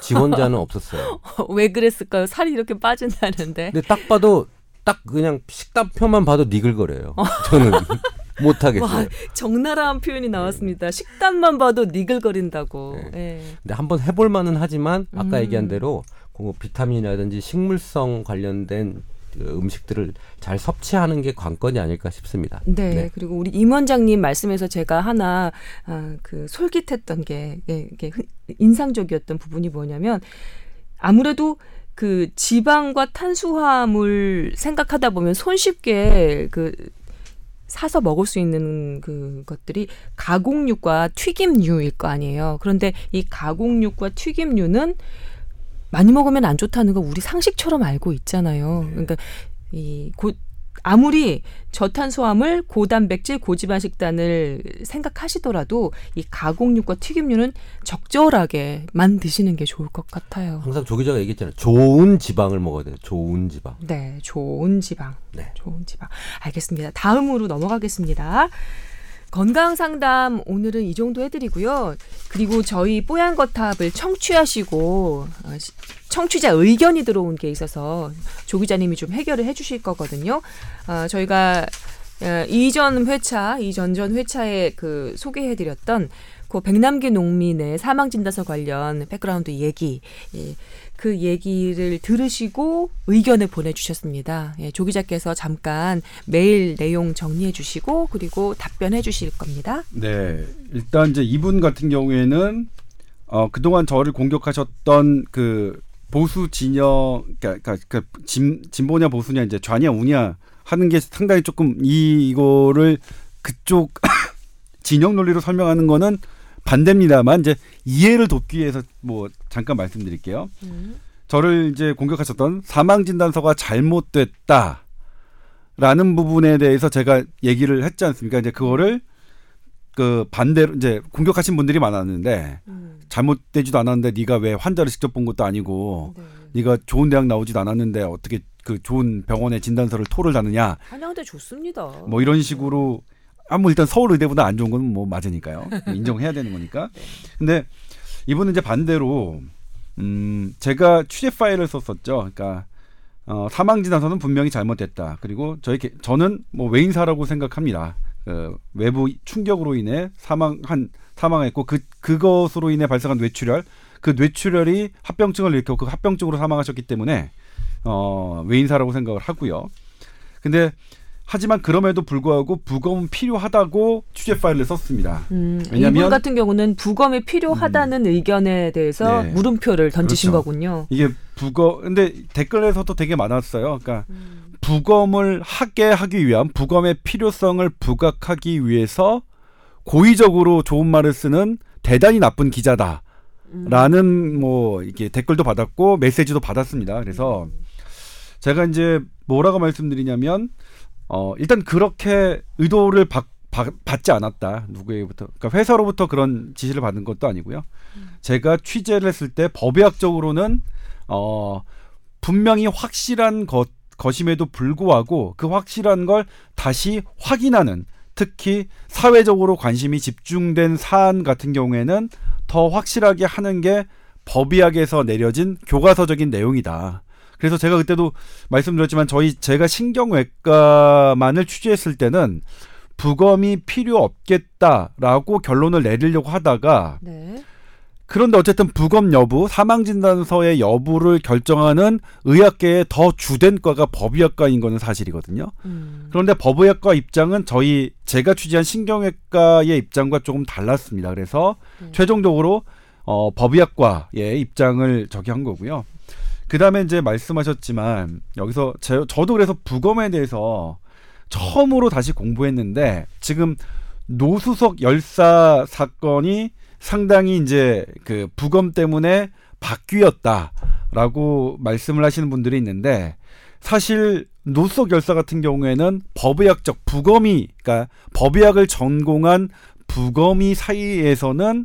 지원자는 없었어요. *laughs* 왜 그랬을까요? 살이 이렇게 빠진다는데. 근데 딱 봐도 딱 그냥 식단표만 봐도 니글거려요. 저는 *laughs* 못하겠어요. 와, 적나라한 표현이 나왔습니다. 식단만 봐도 니글거린다고. 네. 예. 근데 한번 해볼 만은 하지만 아까 음. 얘기한 대로 그 비타민이라든지 식물성 관련된 그 음식들을 잘 섭취하는 게 관건이 아닐까 싶습니다. 네, 네. 그리고 우리 임 원장님 말씀에서 제가 하나 아, 그 솔깃했던 게 예, 이게 흔- 인상적이었던 부분이 뭐냐면 아무래도 그 지방과 탄수화물 생각하다 보면 손쉽게 그 사서 먹을 수 있는 그 것들이 가공육과 튀김류일 거 아니에요. 그런데 이 가공육과 튀김류는 많이 먹으면 안 좋다는 거 우리 상식처럼 알고 있잖아요. 그러니까 이 고, 아무리 저탄수화물, 고단백질, 고지방 식단을 생각하시더라도 이 가공육과 튀김류는 적절하게만 드시는 게 좋을 것 같아요. 항상 조 기자가 얘기했잖아요. 좋은 지방을 먹어야 돼요. 좋은 지방. 네, 좋은 지방. 네. 좋은 지방. 알겠습니다. 다음으로 넘어가겠습니다. 건강 상담 오늘은 이 정도 해드리고요. 그리고 저희 뽀얀 거탑을 청취하시고 어, 시- 청취자 의견이 들어온 게 있어서 조 기자님이 좀 해결을 해주실 거거든요. 어, 저희가 어, 이전 회차, 이전전 회차에 그 소개해드렸던 그 백남기 농민의 사망 진단서 관련 background 얘기, 예, 그 얘기를 들으시고 의견을 보내주셨습니다. 예, 조 기자께서 잠깐 메일 내용 정리해 주시고 그리고 답변해 주실 겁니다. 네. 일단 이제 이분 같은 경우에는 어 그동안 저를 공격하셨던 그 보수 진영 그러니까 그 진, 진보냐 보수냐 이제 좌냐 우냐 하는 게 상당히 조금 이 이거를 그쪽 *coughs* 진영 논리로 설명하는 거는 반대입니다만 이제 이해를 돕기 위해서 뭐 잠깐 말씀드릴게요. 음. 저를 이제 공격하셨던 사망 진단서가 잘못됐다 라는 부분에 대해서 제가 얘기를 했지 않습니까? 이제 그거를 그 반대로 이제 공격하신 분들이 많았는데 음. 잘못되지도 않았는데 네가 왜 환자를 직접 본 것도 아니고 네. 네가 좋은 대학 나오지도 않았는데 어떻게 그 좋은 병원의 진단서를 토를 다느냐 한양대 좋습니다. 뭐 이런 식으로 아무 일단 서울 의대보다 안 좋은 건 뭐 맞으니까요. 인정해야 되는 거니까. *laughs* 근데 이분은 이제 반대로 음 제가 취재 파일을 썼었죠. 그러니까 어 사망 진단서는 분명히 잘못됐다. 그리고 저희 개- 저는 뭐 외인사라고 생각합니다. 그 외부 충격으로 인해 사망한 사망했고 그 그것으로 인해 발생한 뇌출혈 그 뇌출혈이 합병증을 일으켰고 그 합병증으로 사망하셨기 때문에 어 외인사라고 생각을 하고요. 근데 하지만 그럼에도 불구하고 부검은 필요하다고 취재 파일을 썼습니다. 음, 왜냐면- 이분 같은 경우는 부검이 필요하다는 의견에 대해서 네. 물음표를 던지신 그렇죠. 거군요. 이게 부검 근데 댓글에서도 되게 많았어요. 그러니까 음. 부검을 하게 하기 위한 부검의 필요성을 부각하기 위해서 고의적으로 좋은 말을 쓰는 대단히 나쁜 기자다 라는 음. 뭐 이게 댓글도 받았고 메시지도 받았습니다. 그래서 제가 이제 뭐라고 말씀드리냐면 어 일단 그렇게 의도를 받, 받, 받 지 않았다 누구에게부터 그러니까 회사로부터 그런 지시를 받은 것도 아니고요. 제가 취재를 했을 때 법의학적으로는 어 분명히 확실한 것 것임에도 불구하고 그 확실한 걸 다시 확인하는 특히 사회적으로 관심이 집중된 사안 같은 경우에는 더 확실하게 하는 게 법의학에서 내려진 교과서적인 내용이다. 그래서 제가 그때도 말씀드렸지만 저희 제가 신경외과만을 취재했을 때는 부검이 필요 없겠다라고 결론을 내리려고 하다가 네. 그런데 어쨌든 부검 여부, 사망 진단서의 여부를 결정하는 의학계의 더 주된 과가 법의학과인 거는 사실이거든요. 음. 그런데 법의학과 입장은 저희 제가 취재한 신경외과의 입장과 조금 달랐습니다. 그래서 네. 최종적으로 어, 법의학과의 입장을 저기 한 거고요. 그 다음에 이제 말씀하셨지만 여기서 제, 저도 그래서 부검에 대해서 처음으로 다시 공부했는데 지금 노수석 열사 사건이 상당히 이제 그 부검 때문에 바뀌었다라고 말씀을 하시는 분들이 있는데 사실 노수석 열사 같은 경우에는 법의학적 부검이 그러니까 법의학을 전공한 부검이 사이에서는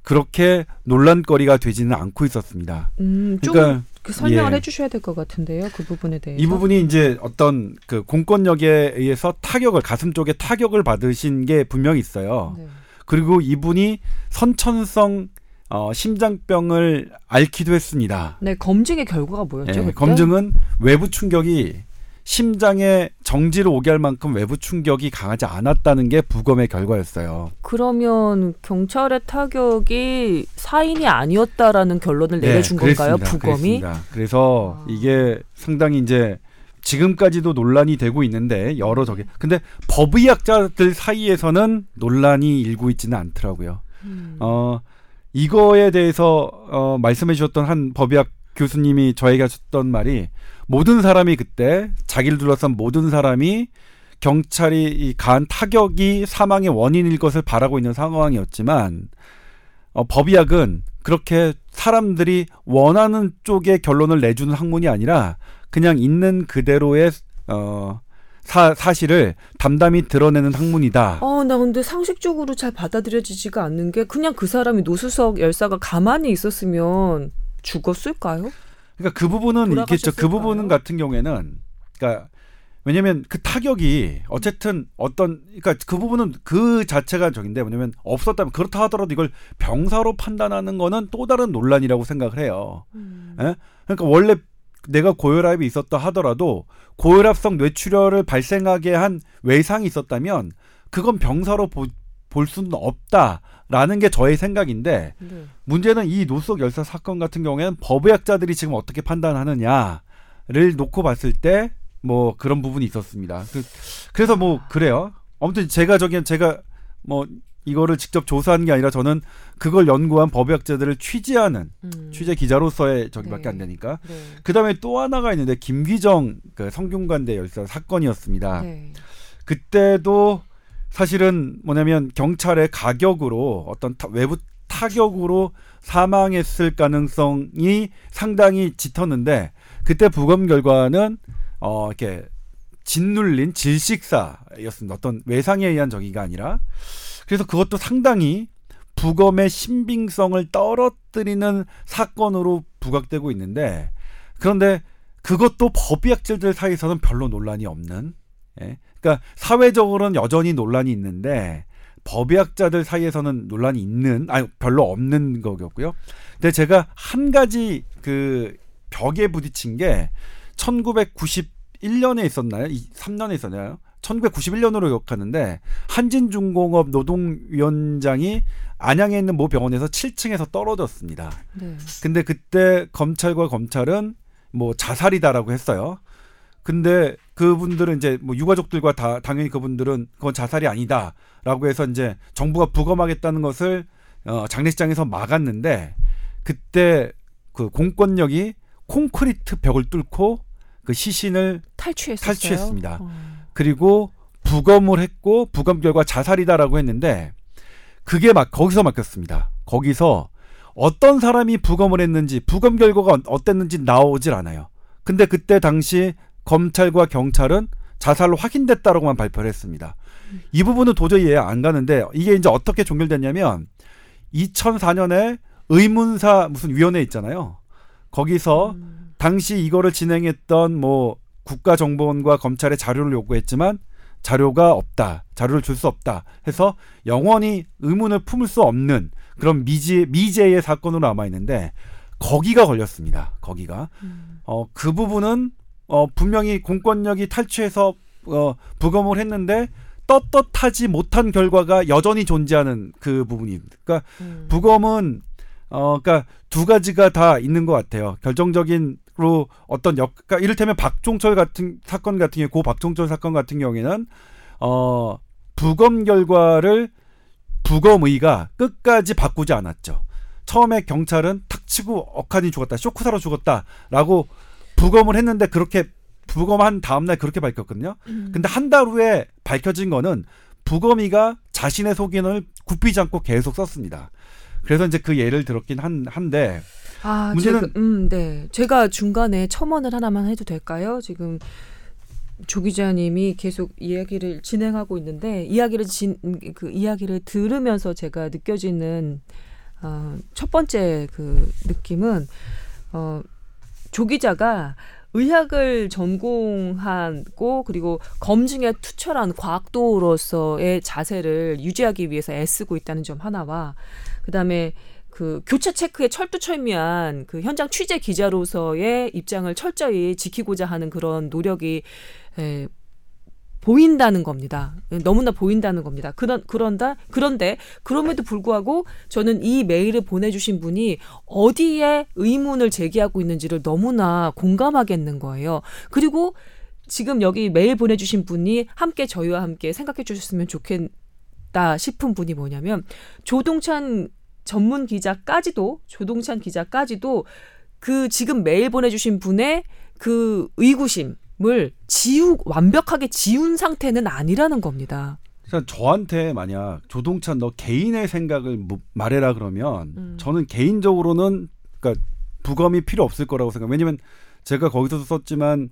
그렇게 논란거리가 되지는 않고 있었습니다. 음, 좀 그러니까 그 설명을 예. 해주셔야 될 것 같은데요. 그 부분에 대해서. 이 부분이 이제 어떤 그 공권력에 의해서 타격을 가슴 쪽에 타격을 받으신 게 분명히 있어요. 네. 그리고 이분이 선천성 어, 심장병을 앓기도 했습니다. 네, 검증의 결과가 뭐였죠? 예? 검증은 외부 충격이 심장에 정지를 오게 할 만큼 외부 충격이 강하지 않았다는 게 부검의 결과였어요. 그러면 경찰의 타격이 사인이 아니었다라는 결론을 내려준 네, 건가요? 그랬습니다. 부검이? 그랬습니다. 그래서 아. 이게 상당히 이제 지금까지도 논란이 되고 있는데 여러 저게 근데 법의학자들 사이에서는 논란이 일고 있지는 않더라고요. 음. 어 이거에 대해서 어 말씀해 주셨던 한 법의학 교수님이 저에게 하셨던 말이 모든 사람이 그때 자기를 둘러싼 모든 사람이 경찰이 이 가한 타격이 사망의 원인일 것을 바라고 있는 상황이었지만 어, 법의학은 그렇게 사람들이 원하는 쪽의 결론을 내주는 학문이 아니라 그냥 있는 그대로의 어, 사, 사실을 담담히 드러내는 학문이다. 어, 나 근데 상식적으로 잘 받아들여지지가 않는 게 그냥 그 사람이 노수석 열사가 가만히 있었으면 죽었을까요? 그러니까 그 부분은 있겠죠. 그? 부분은 같은 경우에는 그러니까 왜냐면 그 타격이 어쨌든 어떤 그러니까 그 부분은 그 자체가 적인데 뭐냐면 없었다면 그렇다 하더라도 이걸 병사로 판단하는 거는 또 다른 논란이라고 생각을 해요. 예? 그러니까 원래 내가 고혈압이 있었다 하더라도 고혈압성 뇌출혈을 발생하게 한 외상이 있었다면 그건 병사로 보, 볼 수는 없다 라는 게 저의 생각인데 네. 문제는 이 노수석 열사 사건 같은 경우에는 법의학자들이 지금 어떻게 판단하느냐를 놓고 봤을 때 뭐 그런 부분이 있었습니다. 그, 그래서 뭐 그래요. 아무튼 제가 저기 제가 뭐 이거를 직접 조사한 게 아니라 저는 그걸 연구한 법의학자들을 취재하는 음. 취재 기자로서의 저기밖에 네. 안 되니까. 네. 그다음에 또 하나가 있는데 김기정 그 성균관대 열사 사건이었습니다. 네. 그때도 사실은 뭐냐면 경찰의 가격으로 어떤 타- 외부 타격으로 사망했을 가능성이 상당히 짙었는데 그때 부검 결과는 어 이렇게 짓눌린 질식사였습니다. 어떤 외상에 의한 저기가 아니라 그래서 그것도 상당히 부검의 신빙성을 떨어뜨리는 사건으로 부각되고 있는데 그런데 그것도 법의학자들 사이에서는 별로 논란이 없는 예. 그러니까 사회적으로는 여전히 논란이 있는데 법의학자들 사이에서는 논란이 있는 아니 별로 없는 거였고요. 근데 제가 한 가지 그 벽에 부딪힌 게 1991년에 있었나요? 3년에 있었나요? 1991년으로 기억하는데 한진중공업 노동위원장이 안양에 있는 모 병원에서 7층에서 떨어졌습니다. 네. 근데 그때 검찰과 검찰은 뭐 자살이다라고 했어요. 근데 그분들은 이제 뭐 유가족들과 다 당연히 그분들은 그건 자살이 아니다라고 해서 이제 정부가 부검하겠다는 것을 어 장례식장에서 막았는데 그때 그 공권력이 콘크리트 벽을 뚫고 그 시신을 탈취했었어요. 탈취했습니다. 어. 그리고 부검을 했고 부검 결과 자살이다라고 했는데 그게 막 거기서 막혔습니다. 거기서 어떤 사람이 부검을 했는지 부검 결과가 어땠는지 나오질 않아요. 근데 그때 당시 검찰과 경찰은 자살로 확인됐다라고만 발표를 했습니다. 이 부분은 도저히 이해 안 가는데 이게 이제 어떻게 종결됐냐면 2004년에 의문사 무슨 위원회 있잖아요. 거기서 음. 당시 이거를 진행했던 뭐 국가정보원과 검찰의 자료를 요구했지만 자료가 없다. 자료를 줄 수 없다. 해서 영원히 의문을 품을 수 없는 그런 미제, 미제의 사건으로 남아 있는데 거기가 걸렸습니다. 거기가. 음. 어, 그 부분은 어, 분명히 공권력이 탈취해서 어, 부검을 했는데 떳떳하지 못한 결과가 여전히 존재하는 그 부분입니다. 그러니까 음. 부검은 어 그러니까 두 가지가 다 있는 것 같아요. 결정적인로 어떤 역 그러니까 이를테면 박종철 같은 사건 같은 경우 고 박종철 사건 같은 경우에는 어 부검 결과를 부검의가 끝까지 바꾸지 않았죠. 처음에 경찰은 탁 치고 억하니 죽었다, 쇼크사로 죽었다라고 부검을 했는데 그렇게 부검한 다음날 그렇게 밝혔거든요. 음. 근데 한 달 후에 밝혀진 거는 부검이가 자신의 소견을 굽히지 않고 계속 썼습니다. 그래서 이제 그 예를 들었긴 한, 한데 아, 문제는- 제가, 음, 네. 제가 중간에 첨언을 하나만 해도 될까요? 지금 조 기자님이 계속 이야기를 진행하고 있는데 이야기를 진, 그 이야기를 들으면서 제가 느껴지는 어, 첫 번째 그 느낌은 어, 조 기자가 의학을 전공하고 그리고 검증에 투철한 과학도로서의 자세를 유지하기 위해서 애쓰고 있다는 점 하나와 그다음에 그 교차 체크에 철두철미한 그 현장 취재 기자로서의 입장을 철저히 지키고자 하는 그런 노력이 에, 보인다는 겁니다. 너무나 보인다는 겁니다. 그런 그런다 그런데 그럼에도 불구하고 저는 이 메일을 보내주신 분이 어디에 의문을 제기하고 있는지를 너무나 공감하겠는 거예요. 그리고 지금 여기 메일 보내주신 분이 함께 저희와 함께 생각해 주셨으면 좋겠다 싶은 분이 뭐냐면 조동찬 전문 기자까지도 조동찬 기자까지도 그 지금 메일 보내주신 분의 그 의구심 을 지우 완벽하게 지운 상태는 아니라는 겁니다. 그러니까 저한테 만약 조동찬 너 개인의 생각을 뭐- 말해라 그러면 음. 저는 개인적으로는 그러니까 부검이 필요 없을 거라고 생각. 왜냐면 제가 거기서도 썼지만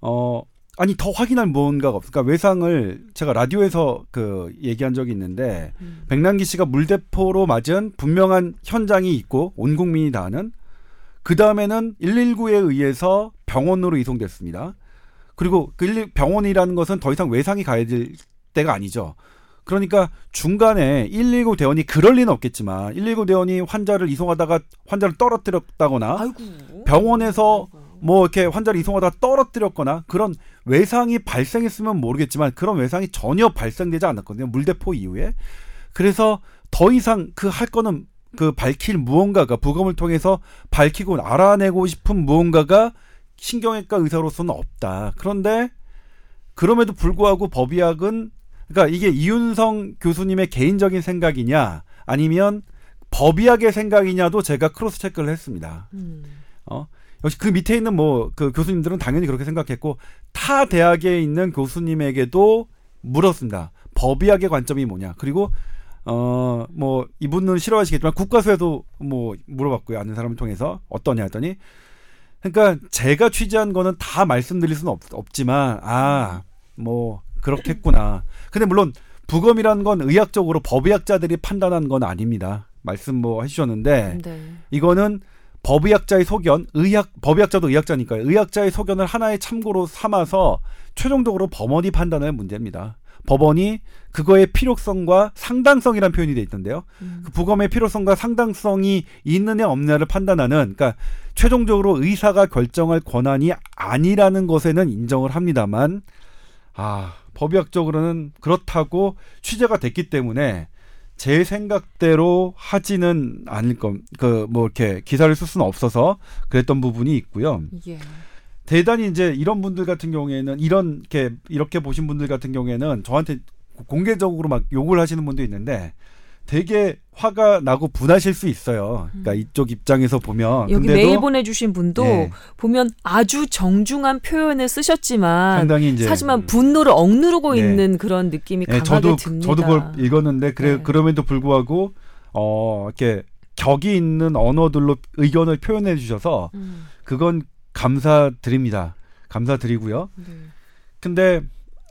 어 아니 더 확인할 무언가가 없. 그러니까 외상을 제가 라디오에서 그 얘기한 적이 있는데 음. 백남기 씨가 물대포로 맞은 분명한 현장이 있고 온 국민이 다 아는 그 다음에는 119에 의해서 병원으로 이송됐습니다. 그리고 그119 병원이라는 것은 더 이상 외상이 가야 될 때가 아니죠. 그러니까 중간에 119 대원이 그럴 리는 없겠지만 119 대원이 환자를 이송하다가 환자를 떨어뜨렸다거나 아이고 병원에서 뭐 이렇게 환자를 이송하다가 떨어뜨렸거나 그런 외상이 발생했으면 모르겠지만 그런 외상이 전혀 발생되지 않았거든요. 물대포 이후에. 그래서 더 이상 그 할 거는 그 밝힐 무언가가 부검을 통해서 밝히고 알아내고 싶은 무언가가 신경외과 의사로서는 없다. 그런데 그럼에도 불구하고 법의학은 그러니까 이게 이윤성 교수님의 개인적인 생각이냐 아니면 법의학의 생각이냐도 제가 크로스 체크를 했습니다. 음. 어 역시 그 밑에 있는 뭐 그 교수님들은 당연히 그렇게 생각했고 타 대학에 있는 교수님에게도 물었습니다. 법의학의 관점이 뭐냐. 그리고 어 뭐 이분은 싫어하시겠지만 국가수에도 뭐 물어봤고요. 아는 사람을 통해서 어떠냐 했더니 그러니까 제가 취재한 거는 다 말씀드릴 수는 없, 없지만 아 뭐 그렇겠구나. 근데 물론 부검이라는 건 의학적으로 법의학자들이 판단한 건 아닙니다. 말씀 뭐 해주셨는데 네. 이거는 법의학자의 소견, 의학 법의학자도 의학자니까요. 의학자의 소견을 하나의 참고로 삼아서 최종적으로 법원이 판단할 문제입니다. 법원이 그거의 필요성과 상당성이라는 표현이 돼 있던데요. 음. 그 부검의 필요성과 상당성이 있느냐 없느냐를 판단하는 그러니까 최종적으로 의사가 결정할 권한이 아니라는 것에는 인정을 합니다만 아 법의학적으로는 그렇다고 취재가 됐기 때문에 제 생각대로 하지는 않을 건 그 뭐 이렇게 기사를 쓸 수는 없어서 그랬던 부분이 있고요. 예. 대단히 이제 이런 분들 같은 경우에는 이런 이렇게 이렇게 보신 분들 같은 경우에는 저한테 공개적으로 막 욕을 하시는 분도 있는데 되게 화가 나고 분하실 수 있어요. 그러니까 이쪽 입장에서 보면 음. 여기 근데도 메일 보내주신 분도 예, 보면 아주 정중한 표현을 쓰셨지만 상당히 이제 하지만 분노를 억누르고 네. 있는 그런 느낌이 예, 강하게 저도 듭니다. 저도 그걸 읽었는데 그래 네. 그럼에도 불구하고 어 이렇게 격이 있는 언어들로 의견을 표현해 주셔서 음, 그건 감사드립니다. 감사드리고요. 네. 근데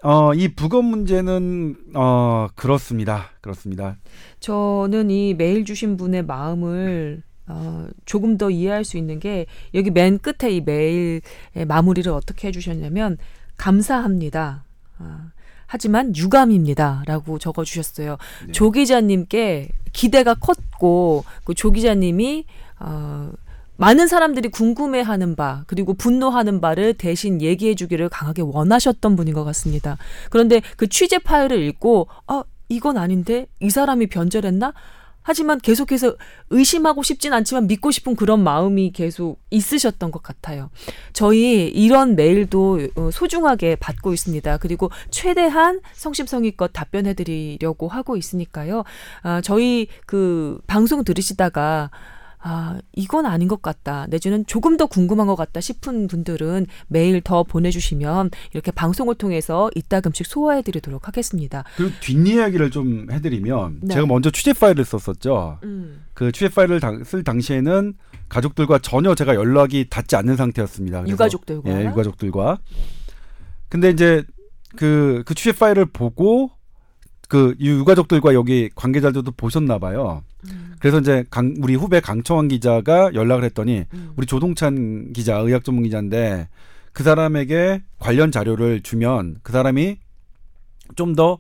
어, 이 부검 문제는 어, 그렇습니다. 그렇습니다. 저는 이 메일 주신 분의 마음을 어, 조금 더 이해할 수 있는 게 여기 맨 끝에 이 메일의 마무리를 어떻게 해주셨냐면 감사합니다. 아, 하지만 유감입니다라고 적어주셨어요. 네. 조 기자님께 기대가 컸고 그 조 기자님이 어, 많은 사람들이 궁금해하는 바 그리고 분노하는 바를 대신 얘기해 주기를 강하게 원하셨던 분인 것 같습니다. 그런데 그 취재 파일을 읽고 아 이건 아닌데 이 사람이 변절했나? 하지만 계속해서 의심하고 싶진 않지만 믿고 싶은 그런 마음이 계속 있으셨던 것 같아요. 저희 이런 메일도 어, 소중하게 받고 있습니다. 그리고 최대한 성심성의껏 답변해드리려고 하고 있으니까요. 아, 저희 그 방송 들으시다가 아, 이건 아닌 것 같다. 내지는 조금 더 궁금한 것 같다 싶은 분들은 메일 더 보내주시면 이렇게 방송을 통해서 이따금씩 소화해 드리도록 하겠습니다. 그리고 뒷이야기를 좀 해드리면 네. 제가 먼저 취재 파일을 썼었죠. 음. 그 취재 파일을 당- 쓸 당시에는 가족들과 전혀 제가 연락이 닿지 않는 상태였습니다. 유가족들과. 예, 유가족들과. 근데 이제 그, 그 취재 파일을 보고 그 유가족들과 여기 관계자들도 보셨나 봐요. 음. 그래서 이제 강, 우리 후배 강청환 기자가 연락을 했더니 음. 우리 조동찬 기자 의학 전문 기자인데 그 사람에게 관련 자료를 주면 그 사람이 좀 더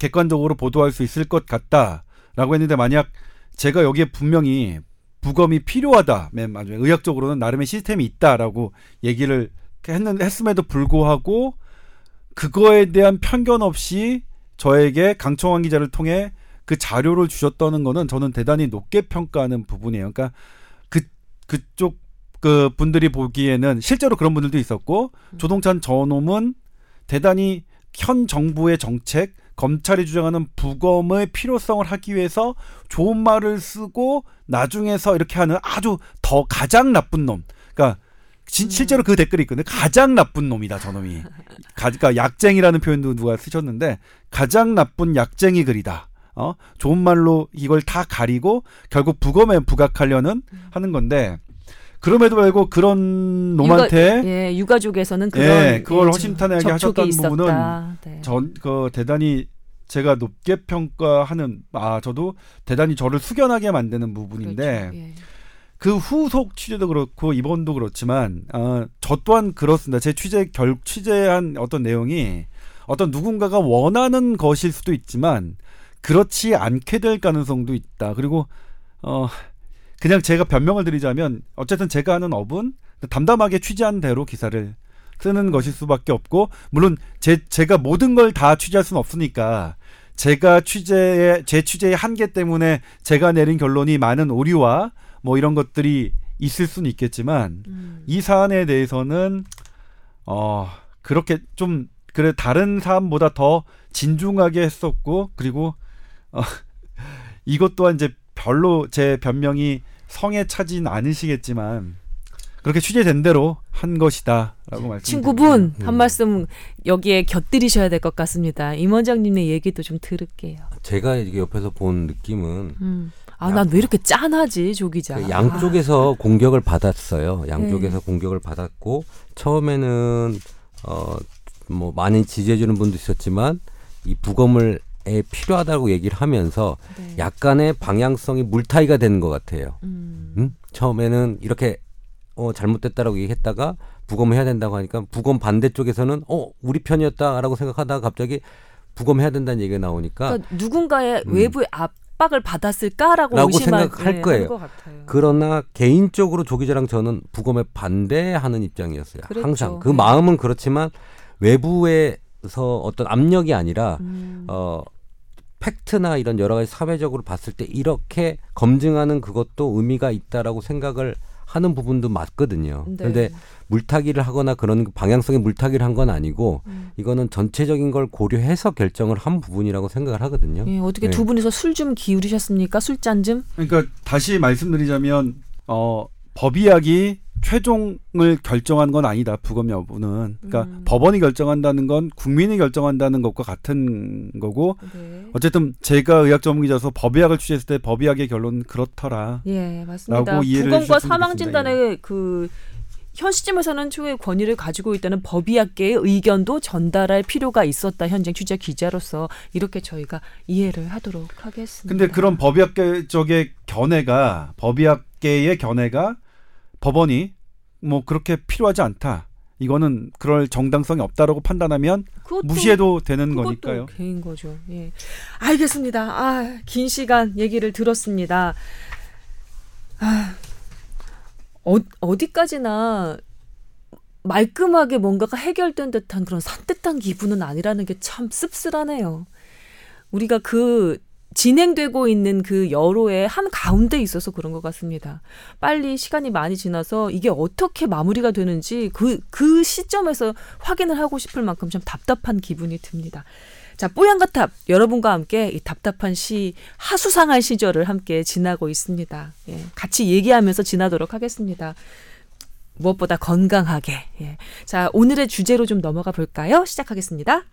객관적으로 보도할 수 있을 것 같다라고 했는데 만약 제가 여기에 분명히 부검이 필요하다, 맨 마지막에 의학적으로는 나름의 시스템이 있다라고 얘기를 했는 했음에도 불구하고 그거에 대한 편견 없이 저에게 강청환 기자를 통해 그 자료를 주셨다는 거는 저는 대단히 높게 평가하는 부분이에요. 그러니까 그 그쪽 그 분들이 보기에는 실제로 그런 분들도 있었고 조동찬 저놈은 대단히 현 정부의 정책 검찰이 주장하는 부검의 필요성을 하기 위해서 좋은 말을 쓰고 나중에서 이렇게 하는 아주 더 가장 나쁜 놈. 그러니까 진- 음. 실제로 그 댓글이 있거든요. 가장 나쁜 놈이다 저놈이. 가, 그러니까 약쟁이라는 표현도 누가 쓰셨는데 가장 나쁜 약쟁이 글이다. 어 좋은 말로 이걸 다 가리고 결국 부검에 부각하려는 하는 건데 그럼에도 불구하고 그런 놈한테 예, 유가족에서는 그런 예, 그걸 예, 허심탄회하게 하셨던. 부분은 네. 전그 대단히 제가 높게 평가하는 아 저도 대단히 저를 숙연하게 만드는 부분인데 그렇죠. 예. 그 후속 취재도 그렇고 이번도 그렇지만 아, 저 또한 그렇습니다. 제 취재 결 취재한 어떤 내용이 어떤 누군가가 원하는 것일 수도 있지만 그렇지 않게 될 가능성도 있다. 그리고 어 그냥 제가 변명을 드리자면 어쨌든 제가 하는 업은 담담하게 취재한 대로 기사를 쓰는 것일 수밖에 없고 물론 제 제가 모든 걸 다 취재할 수는 없으니까 제가 취재의 제 취재의 한계 때문에 제가 내린 결론이 많은 오류와 뭐 이런 것들이 있을 수는 있겠지만 음. 이 사안에 대해서는 어 그렇게 좀 그래 다른 사안보다 더 진중하게 했었고 그리고 어 *laughs* 이것 또한 이제 별로 제 변명이 성에 차진 않으시겠지만 그렇게 취재된 대로 한 것이다라고 말씀. 친구분 음. 한 말씀 여기에 곁들이셔야 될 것 같습니다. 임 원장님의 얘기도 좀 들을게요. 제가 이게 옆에서 본 느낌은 음. 아, 난 왜 이렇게 짠하지, 조 기자. 그 양쪽에서 공격을 받았어요. 양쪽에서 네. 공격을 받았고 처음에는 어뭐 많이 지지해주는 분도 있었지만 이 부검을 에 필요하다고 얘기를 하면서 네. 약간의 방향성이 물타기가 되는 것 같아요. 음. 음? 처음에는 이렇게 어 잘못됐다라고 얘기했다가 부검을 해야 된다고 하니까 부검 반대쪽에서는 어 우리 편이었다라고 생각하다가 갑자기 부검해야 된다는 얘기가 나오니까 그러니까 누군가의 음. 외부의 압박을 받았을까라고 라고 의심할 생각할 네, 거예요. 그러나 개인적으로 조 기자랑 저는 부검에 반대하는 입장이었어요. 그랬죠. 항상 그 네. 마음은 그렇지만 외부에 서 어떤 압력이 아니라 음. 어 팩트나 이런 여러 가지 사회적으로 봤을 때 이렇게 검증하는 그것도 의미가 있다라고 생각을 하는 부분도 맞거든요. 네. 그런데 물타기를 하거나 그런 방향성의 물타기를 한 건 아니고 음. 이거는 전체적인 걸 고려해서 결정을 한 부분이라고 생각을 하거든요. 예, 어떻게 네. 두 분이서 술 좀 기울이셨습니까? 술잔 좀? 그러니까 다시 말씀드리자면 어 법의학이 최종을 결정한 건 아니다. 부검 여부는. 그러니까 음. 법원이 결정한다는 건 국민이 결정한다는 것과 같은 거고 네. 어쨌든 제가 의학 전문기자서 법의학을 취재했을 때 법의학의 결론은 그렇더라. 예, 맞습니다. 부검과 사망. 진단의 그 현 시점에서는 최고의 권위를 가지고 있다는 법의학계의 의견도 전달할 필요가 있었다. 현장 취재 기자로서 이렇게 저희가 이해를 하도록 하겠습니다. 근데 그런 법의학계 쪽의 견해가 법의학계의 견해가 법원이 뭐 그렇게 필요하지 않다. 이거는 그럴 정당성이 없다라고 판단하면 그것도 무시해도 되는 거니까요. 개인 거죠. 예. 알겠습니다. 아, 긴 시간 얘기를 들었습니다. 아, 어, 어디까지나 말끔하게 뭔가가 해결된 듯한 그런 산뜻한 기분은 아니라는 게 참 씁쓸하네요. 우리가 그 진행되고 있는 그 여로의 한 가운데 있어서 그런 것 같습니다. 빨리 시간이 많이 지나서 이게 어떻게 마무리가 되는지 그, 그 시점에서 확인을 하고 싶을 만큼 좀 답답한 기분이 듭니다. 자, 뽀얀거탑 여러분과 함께 이 답답한 시 하수상할 시절을 함께 지나고 있습니다. 예, 같이 얘기하면서 지나도록 하겠습니다. 무엇보다 건강하게. 예. 자, 오늘의 주제로 좀 넘어가 볼까요? 시작하겠습니다.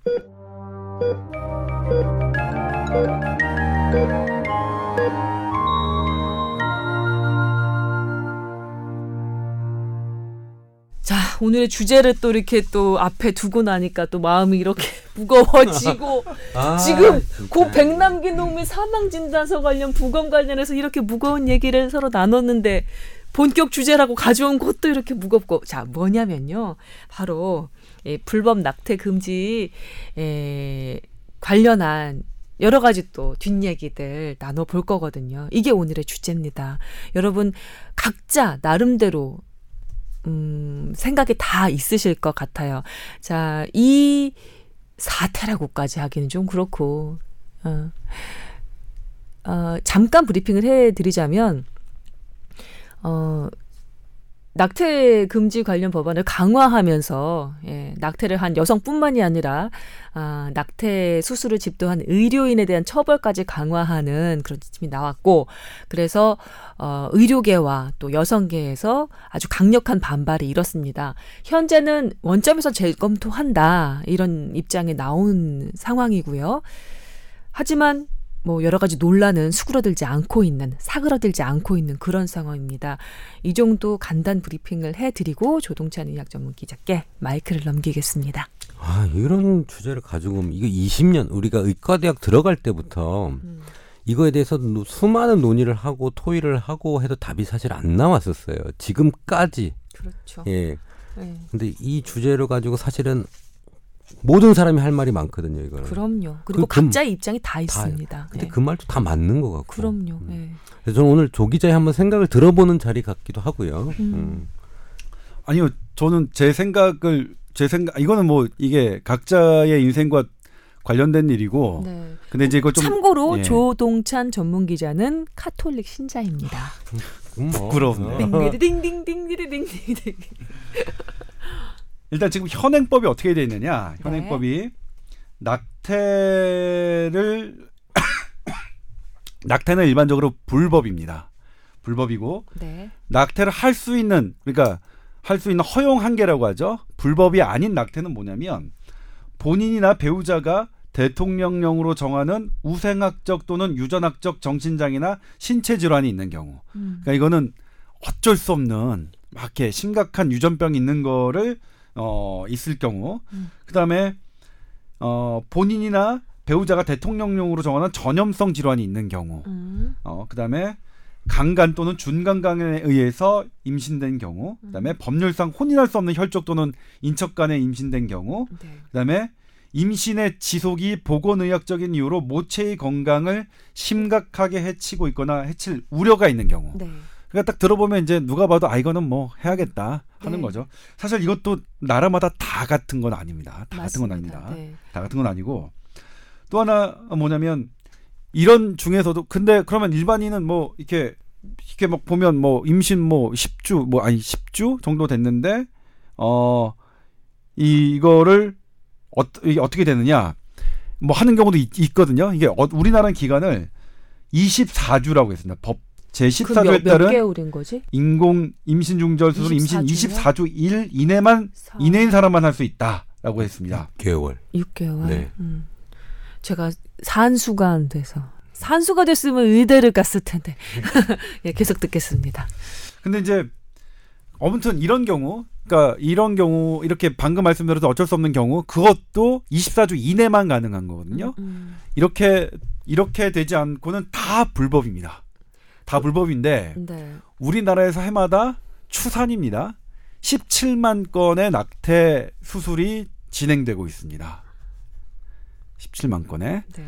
자, 오늘의 주제를 또 이렇게 또 앞에 두고 나니까 또 마음이 이렇게 *laughs* 무거워지고 아, 지금 진짜. 고 백남기 농민 사망 진단서 관련 부검 관련해서 이렇게 무거운 얘기를 서로 나눴는데 본격 주제라고 가져온 것도 이렇게 무겁고 자 뭐냐면요 바로 이 불법 낙태 금지 에, 관련한 여러 가지 또 뒷얘기들 나눠볼 거거든요. 이게 오늘의 주제입니다. 여러분 각자 나름대로 음, 생각이 다 있으실 것 같아요. 자, 이 사태라고까지 하기는 좀 그렇고, 어, 어, 잠깐 브리핑을 해드리자면, 어, 낙태 금지 관련 법안을 강화하면서 예, 낙태를 한 여성뿐만이 아니라 아, 낙태 수술을 집도한 의료인에 대한 처벌까지 강화하는 그런 지침이 나왔고 그래서 어, 의료계와 또 여성계에서 아주 강력한 반발이 일었습니다. 현재는 원점에서 재검토한다 이런 입장이 나온 상황이고요. 하지만 뭐 여러 가지 논란은 수그러들지 않고 있는 사그러들지 않고 있는 그런 상황입니다. 이 정도 간단 브리핑을 해드리고 조동찬 의학 전문 기자께 마이크를 넘기겠습니다. 아, 이런 주제를 가지고 이거 20년 우리가 의과대학 들어갈 때부터 음. 이거에 대해서 노- 수많은 논의를 하고 토의를 하고 해도 답이 사실 안 나왔었어요. 지금까지. 그렇죠. 예. 네. 근데 이 주제를 가지고 사실은 모든 사람이 할 말이 많거든요, 이거는. 그럼요. 그리고 그- 그- 각자의 입장이 다 있습니다. 근데 네. 그 말도 다 맞는 것 같고. 그럼요. 음. 네. 그래서 저는 오늘 조 기자의 한번 생각을 들어보는 자리 같기도 하고요. 음. 음. 아니요, 저는 제 생각을 제 생각 이거는 뭐 이게 각자의 인생과 관련된 일이고. 네. 근데 이제 이거 좀 참고로 예. 조동찬 전문 기자는 카톨릭 신자입니다. 음, 뭐. 부끄럽네요. 어. 띵디딩딩딩디딩딩. 일단 지금 현행법이 어떻게 되어 있느냐? 현행법이 낙태를 *coughs* 낙태는 일반적으로 불법입니다. 불법이고 네. 낙태를 할 수 있는 그러니까 할 수 있는 허용 한계라고 하죠. 불법이 아닌 낙태는 뭐냐면 본인이나 배우자가 대통령령으로 정하는 우생학적 또는 유전학적 정신장애나 신체 질환이 있는 경우. 음. 그러니까 이거는 어쩔 수 없는 막 이렇게 심각한 유전병이 있는 거를 어 있을 경우. 음. 그다음에 어 본인이나 배우자가 대통령령으로 정하는 전염성 질환이 있는 경우. 음. 어 그다음에 강간 또는 준강간에 의해서 임신된 경우, 그다음에 법률상 혼인할 수 없는 혈족 또는 인척 간에 임신된 경우, 네. 그다음에 임신의 지속이 보건의학적인 이유로 모체의 건강을 심각하게 해치고 있거나 해칠 우려가 있는 경우. 네. 그러니까 딱 들어보면 이제 누가 봐도 아 이거는 뭐 해야겠다 하는 네. 거죠. 사실 이것도 나라마다 다 같은 건 아닙니다. 다 같은 건 맞습니다. 아닙니다. 네. 다 같은 건 아니고 또 하나 뭐냐면 이런 중에서도 근데 그러면 일반인은 뭐 이렇게 이렇게 막 보면 뭐 임신 뭐 10주 뭐 아니 10주 정도 됐는데 어 이, 이거를 어, 이게 어떻게 되느냐 뭐 하는 경우도 있, 거든요 이게 어, 우리나라는 기간을 24주라고 했습니다. 법 제그 14조에 몇, 몇 따른 개월인 거지? 인공 임신 중절 수술 임신 24 24주 일 이내만 사- 이내인 사람만 할 수 있다라고 했습니다. 개월. 6개월. 네. 음. 제가 산수가 안 돼서 산수가 됐으면 의대를 갔을 텐데. *laughs* 예, 계속 듣겠습니다. 근데 이제 아무튼 이런 경우, 그러니까 이런 경우 이렇게 방금 말씀드려서 어쩔 수 없는 경우 그것도 24주 이내만 가능한 거거든요. 음, 이렇게 이렇게 되지 않고는 다 불법입니다. 다 불법인데 음. 네. 우리나라에서 해마다 추산입니다. 17만 건의 낙태 수술이 진행되고 있습니다. 17만 건에. 네.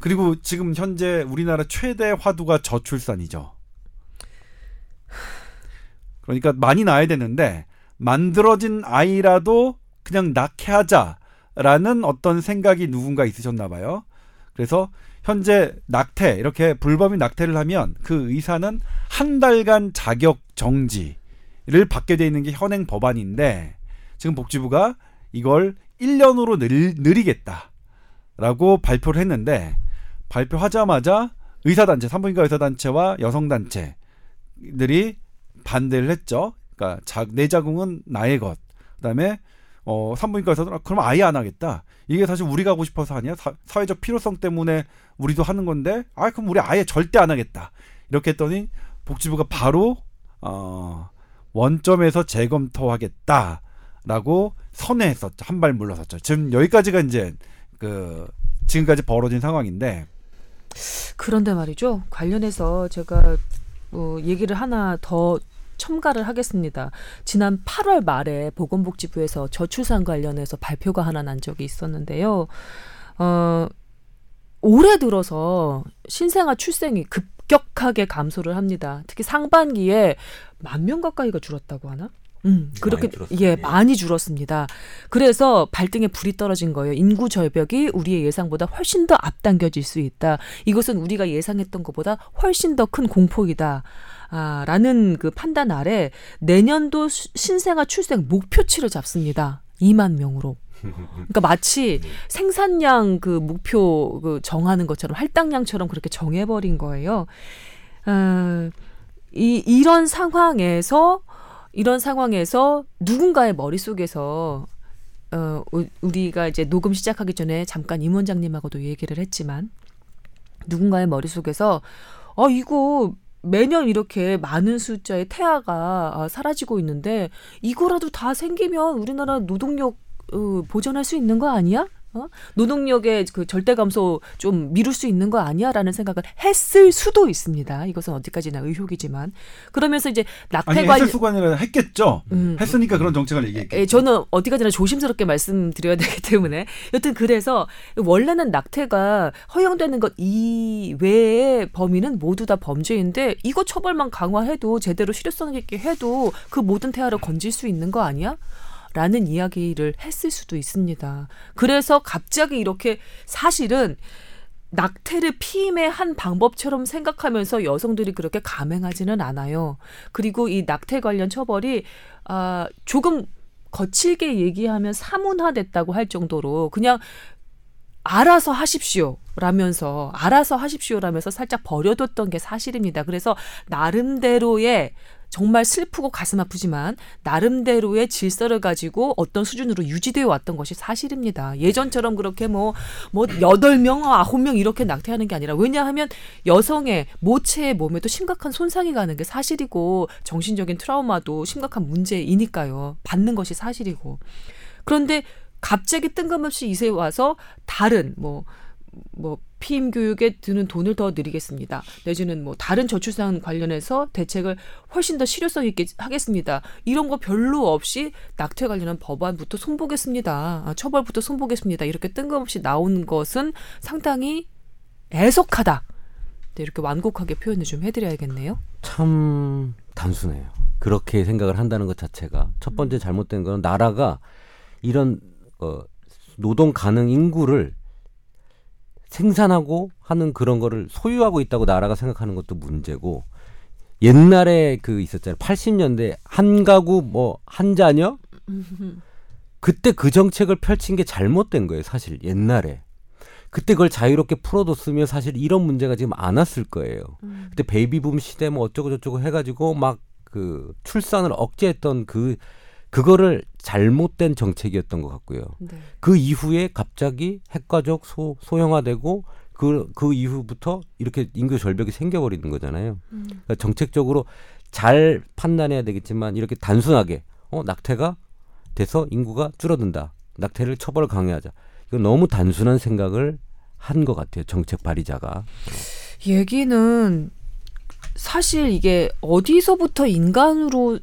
그리고 지금 현재 우리나라 최대 화두가 저출산이죠. 그러니까 많이 낳아야 되는데 만들어진 아이라도 그냥 낳게 하자라는 어떤 생각이 누군가 있으셨나 봐요. 그래서 현재 낙태 이렇게 불법인 낙태를 하면 그 의사는 한 달간 자격 정지를 받게 돼 있는 게 현행 법안인데 지금 복지부가 이걸 1년으로 늘, 늘리겠다라고 발표를 했는데 발표하자마자 의사단체, 산부인과 의사단체와 여성단체들이 반대를 했죠. 그러니까 자, 내 자궁은 나의 것. 그다음에 어, 산부인과 의사들은 아, 그럼 아예 안 하겠다. 이게 사실 우리가 하고 싶어서 하냐? 사, 사회적 필요성 때문에 우리도 하는 건데, 아 그럼 우리 아예 절대 안 하겠다. 이렇게 했더니 복지부가 바로 어, 원점에서 재검토하겠다라고 선회했었죠. 한 발 물러섰죠. 지금 여기까지가 이제 그 지금까지 벌어진 상황인데 그런데 말이죠. 관련해서 제가 어, 얘기를 하나 더 첨가를 하겠습니다. 지난 8월 말에 보건복지부에서 저출산 관련해서 발표가 하나 난 적이 있었는데요. 어, 올해 들어서 신생아 출생이 급격하게 감소를 합니다. 특히 상반기에 만 명 가까이가 줄었다고 하나? 음, 그렇게 많이. 예, 예. 많이 줄었습니다. 그래서 발등에 불이 떨어진 거예요. 인구 절벽이 우리의 예상보다 훨씬 더 앞당겨질 수 있다. 이것은 우리가 예상했던 것보다 훨씬 더 큰 공포이다. 아, 라는 그 판단 아래 내년도 수- 신생아 출생 목표치를 잡습니다. 2만 명으로. 그러니까 마치 생산량 그 목표 그 정하는 것처럼 할당량처럼 그렇게 정해버린 거예요. 어, 이 이런 상황에서 이런 상황에서 누군가의 머릿속에서 어 우- 우리가 이제 녹음 시작하기 전에 잠깐 임 원장님하고도 얘기를 했지만 누군가의 머릿속에서 아 이거 매년 이렇게 많은 숫자의 태아가 아, 사라지고 있는데 이거라도 다 생기면 우리나라 노동력 어, 보존할 수 있는 거 아니야? 어? 노동력의 그 절대 감소 좀 미룰 수 있는 거 아니야라는 생각을 했을 수도 있습니다. 이것은 어디까지나 의혹이지만 그러면서 이제 낙태 아니 관련 했을 수가 아니라 했겠죠. 음. 했으니까 그런 정책을 얘기했겠죠. 예, 저는 어디까지나 조심스럽게 말씀드려야 되기 *laughs* 때문에 여튼 그래서 원래는 낙태가 허용되는 것 이외의 범위는 모두 다 범죄인데 이거 처벌만 강화해도 제대로 실효성 있게 해도 그 모든 태아를 건질 수 있는 거 아니야? 라는 이야기를 했을 수도 있습니다. 그래서 갑자기 이렇게 사실은 낙태를 피임의 한 방법처럼 생각하면서 여성들이 그렇게 감행하지는 않아요. 그리고 이 낙태 관련 처벌이 아 조금 거칠게 얘기하면 사문화됐다고 할 정도로 그냥 알아서 하십시오. 라면서 알아서 하십시오라면서 살짝 버려뒀던 게 사실입니다. 그래서 나름대로의 정말 슬프고 가슴 아프지만 나름대로의 질서를 가지고 어떤 수준으로 유지되어 왔던 것이 사실입니다. 예전처럼 그렇게 뭐, 뭐, 여덟 명 아홉 명 이렇게 낙태하는 게 아니라 왜냐하면 여성의 모체의 몸에도 심각한 손상이 가는 게 사실이고 정신적인 트라우마도 심각한 문제이니까요. 받는 것이 사실이고. 그런데 갑자기 뜬금없이 이세 와서 다른 뭐, 뭐 피임 교육에 드는 돈을 더 드리겠습니다. 내지는 뭐 다른 저출산 관련해서 대책을 훨씬 더 실효성 있게 하겠습니다. 이런 거 별로 없이 낙태 관련한 법안부터 손보겠습니다. 아, 처벌부터 손보겠습니다. 이렇게 뜬금없이 나온 것은 상당히 애석하다. 네, 이렇게 완곡하게 표현을 좀 해드려야겠네요. 참 단순해요. 그렇게 생각을 한다는 것 자체가 첫 번째 잘못된 거는 나라가 이런 어, 노동 가능 인구를 생산하고 하는 그런 거를 소유하고 있다고 나라가 생각하는 것도 문제고 옛날에 그 있었잖아요. 80년대 한 가구 뭐 한 자녀 그때 그 정책을 펼친 게 잘못된 거예요. 사실 옛날에 그때 그걸 자유롭게 풀어뒀으면 사실 이런 문제가 지금 안 왔을 거예요. 그때 베이비붐 시대 뭐 어쩌고 저쩌고 해가지고 막 그 출산을 억제했던 그 그거를 잘못된 정책이었던 것 같고요. 네. 그 이후에 갑자기 핵가족 소, 소형화되고 그, 그 이후부터 이렇게 인구 절벽이 생겨버리는 거잖아요. 그러니까 정책적으로 잘 판단해야 되겠지만 이렇게 단순하게 어 낙태가 돼서 인구가 줄어든다. 낙태를 처벌 강요하자. 이건 너무 단순한 생각을 한 것 같아요. 정책 발의자가. 얘기는 사실 이게 어디서부터 인간으로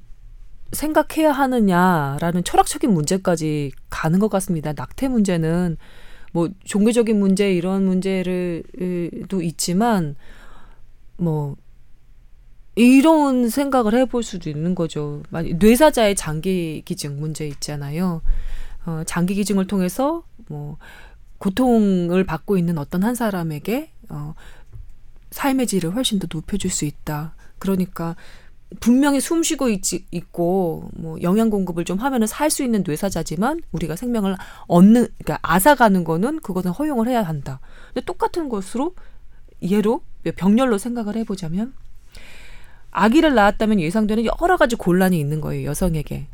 생각해야 하느냐라는 철학적인 문제까지 가는 것 같습니다. 낙태 문제는 뭐 종교적인 문제 이런 문제를도 있지만 뭐 이런 생각을 해볼 수도 있는 거죠. 뇌사자의 장기 기증 문제 있잖아요. 어, 장기 기증을 통해서 뭐 고통을 받고 있는 어떤 한 사람에게 어, 삶의 질을 훨씬 더 높여줄 수 있다. 그러니까 분명히 숨 쉬고 있지, 있고 뭐 영양 공급을 좀 하면은 살 수 있는 뇌사자지만 우리가 생명을 얻는 그러니까 앗아가는 거는 그것은 허용을 해야 한다. 근데 똑같은 것으로 예로 병렬로 생각을 해보자면 아기를 낳았다면 예상되는 여러 가지 곤란이 있는 거예요 여성에게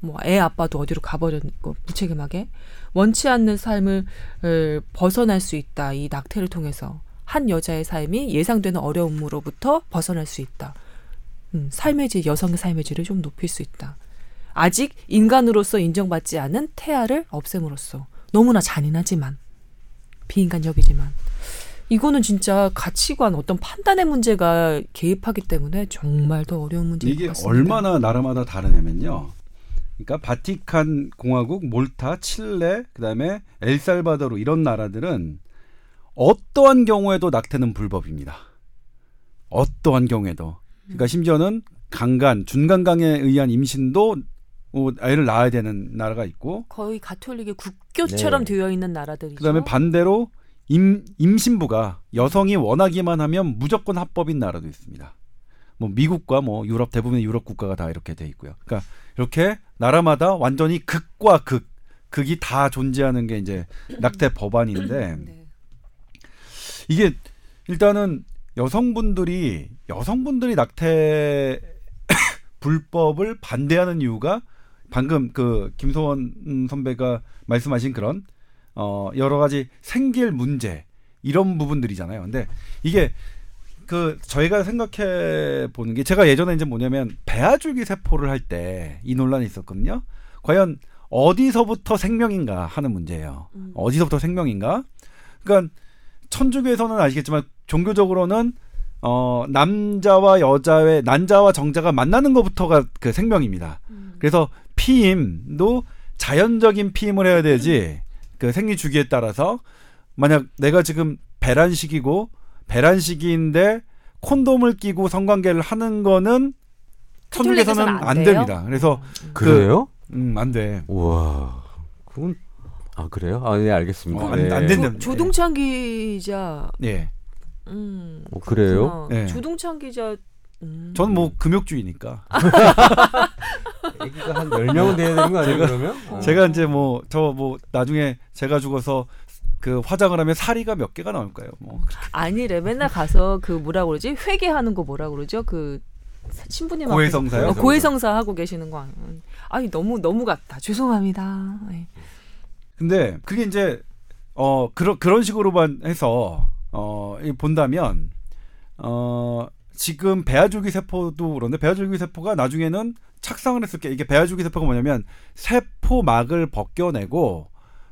뭐 애 아빠도 어디로 가버렸고 무책임하게 원치 않는 삶을 을 벗어날 수 있다 이 낙태를 통해서 한 여자의 삶이 예상되는 어려움으로부터 벗어날 수 있다. 음, 삶의 질, 여성의 삶의 질을 좀 높일 수 있다. 아직 인간으로서 인정받지 않은 태아를 없앰으로써 너무나 잔인하지만 비인간적이지만 이거는 진짜 가치관 어떤 판단의 문제가 개입하기 때문에 정말 더 어려운 문제인 이게 것 같습니다. 얼마나 나라마다 다르냐면요. 그러니까 바티칸 공화국, 몰타, 칠레, 그다음에 엘살바도르 이런 나라들은 어떠한 경우에도 낙태는 불법입니다. 어떠한 경우에도. 그러니까 심지어는 강간, 준강강에 의한 임신도 어, 애를 낳아야 되는 나라가 있고 거의 가톨릭의 국교처럼 네. 되어 있는 나라들이죠. 그다음에 반대로 임, 임신부가 여성이 원하기만 하면 무조건 합법인 나라도 있습니다. 뭐 미국과 뭐 유럽 대부분의 유럽 국가가 다 이렇게 돼 있고요. 그러니까 이렇게 나라마다 완전히 극과 극, 극이 다 존재하는 게 이제 낙태 법안인데 네. 이게 일단은 여성분들이 여성분들이 낙태 *coughs* 불법을 반대하는 이유가 방금 그 김소원 선배가 말씀하신 그런 어 여러 가지 생길 문제 이런 부분들이잖아요. 근데 이게 그 저희가 생각해 보는 게 제가 예전에 이제 뭐냐면 배아줄기 세포를 할 때 이 논란이 있었거든요. 과연 어디서부터 생명인가 하는 문제예요. 음. 어디서부터 생명인가? 그러니까 천주교에서는 아시겠지만 종교적으로는 어 남자와 여자의 난자와 정자가 만나는 것부터가 그 생명입니다. 음. 그래서 피임도 자연적인 피임을 해야 되지 그 생리 주기에 따라서 만약 내가 지금 배란 시기고 배란 시기인데 콘돔을 끼고 성관계를 하는 거는 카톨릭에서는 안 안? 됩니다. 그래서 그래요? 음, 안 돼. 우와. 그건 아 그래요? 아 네 알겠습니다. 어, 안- 네. 안 된다. 조, 조동찬 기자. 예. 음. 어, 그래요? 네. 조동찬 기자. 음. 저는 뭐 금욕주의니까. *laughs* 애기가 한 10명은 돼야 되는 거 아니에요, 그러면? 어. 제가 이제 뭐저뭐 나중에 제가 죽어서 그 화장을 하면 사리가 몇 개가 나올까요? 뭐 아니래 맨날 가서 그 뭐라 그러지 회계하는 거 뭐라 그러죠 그 신부님 고해성사요? 어, 고해성사 하고 계시는 거 아니에요? 아니 너무 너무 같다. 죄송합니다. 네. 근데 그게 이제 어 그런 그런 식으로만 해서 어 이- 본다면 어 지금 배아줄기 세포도 그런데 배아줄기 세포가 나중에는 착상을 했을 게 이게 배아줄기 세포가 뭐냐면 세포막을 벗겨내고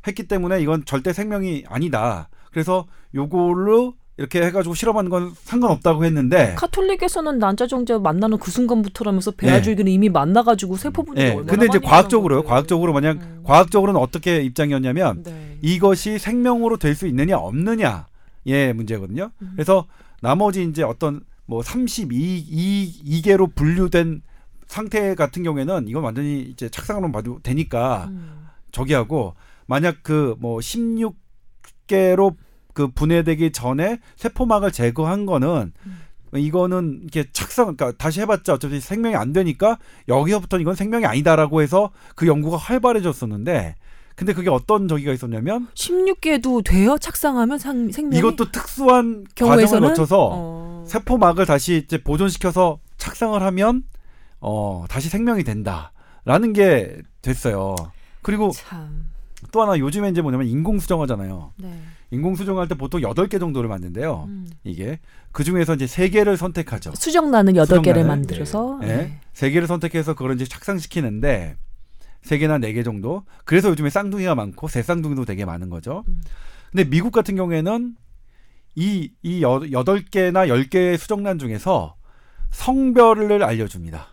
했기 때문에 이건 절대 생명이 아니다. 그래서 요걸로 이렇게 해가지고 실험하는 건 상관없다고 했는데 카톨릭에서는 난자 정자 만나는 그 순간부터라면서 배아줄기는 이미 만나가지고 세포 분열이 예. 얼마나 근데 이제 과학적으로요. 과학적으로 만약 음. 과학적으로는 어떻게 입장이었냐면 네. 이것이 생명으로 될 수 있느냐 없느냐 의 문제거든요. 음. 그래서 나머지 이제 어떤 뭐 32, 이 2개로 분류된 상태 같은 경우에는 이건 완전히 이제 착상으로 봐도 되니까 음. 저기하고 만약 그 뭐 16개로 그 분해되기 전에 세포막을 제거한 거는 음. 이거는 이렇게 착상 그러니까 다시 해봤자 어차피 생명이 안 되니까 여기서부터 이건 생명이 아니다라고 해서 그 연구가 활발해졌었는데 근데 그게 어떤 저기가 있었냐면 16개도 돼요? 착상하면 상, 생명이? 이것도 특수한 과정을 거쳐서 어. 세포막을 다시 이제 보존시켜서 착상을 하면 어 다시 생명이 된다라는 게 됐어요. 그리고 참. 또 하나 요즘에 이제 뭐냐면 인공 수정하잖아요. 네. 인공 수정할 때 보통 8개 정도를 만든대요. 음. 이게 그 중에서 이제 3개를 선택하죠. 수정란은 여덟 개를 만들어서 네. 네. 세 개를 선택해서 그걸 이제 착상시키는데 세 개나 네 개 정도. 그래서 요즘에 쌍둥이가 많고 새 쌍둥이도 되게 많은 거죠. 음. 근데 미국 같은 경우에는 이, 이 여, 여덟 개나 열 개의 수정란 중에서 성별을 알려줍니다.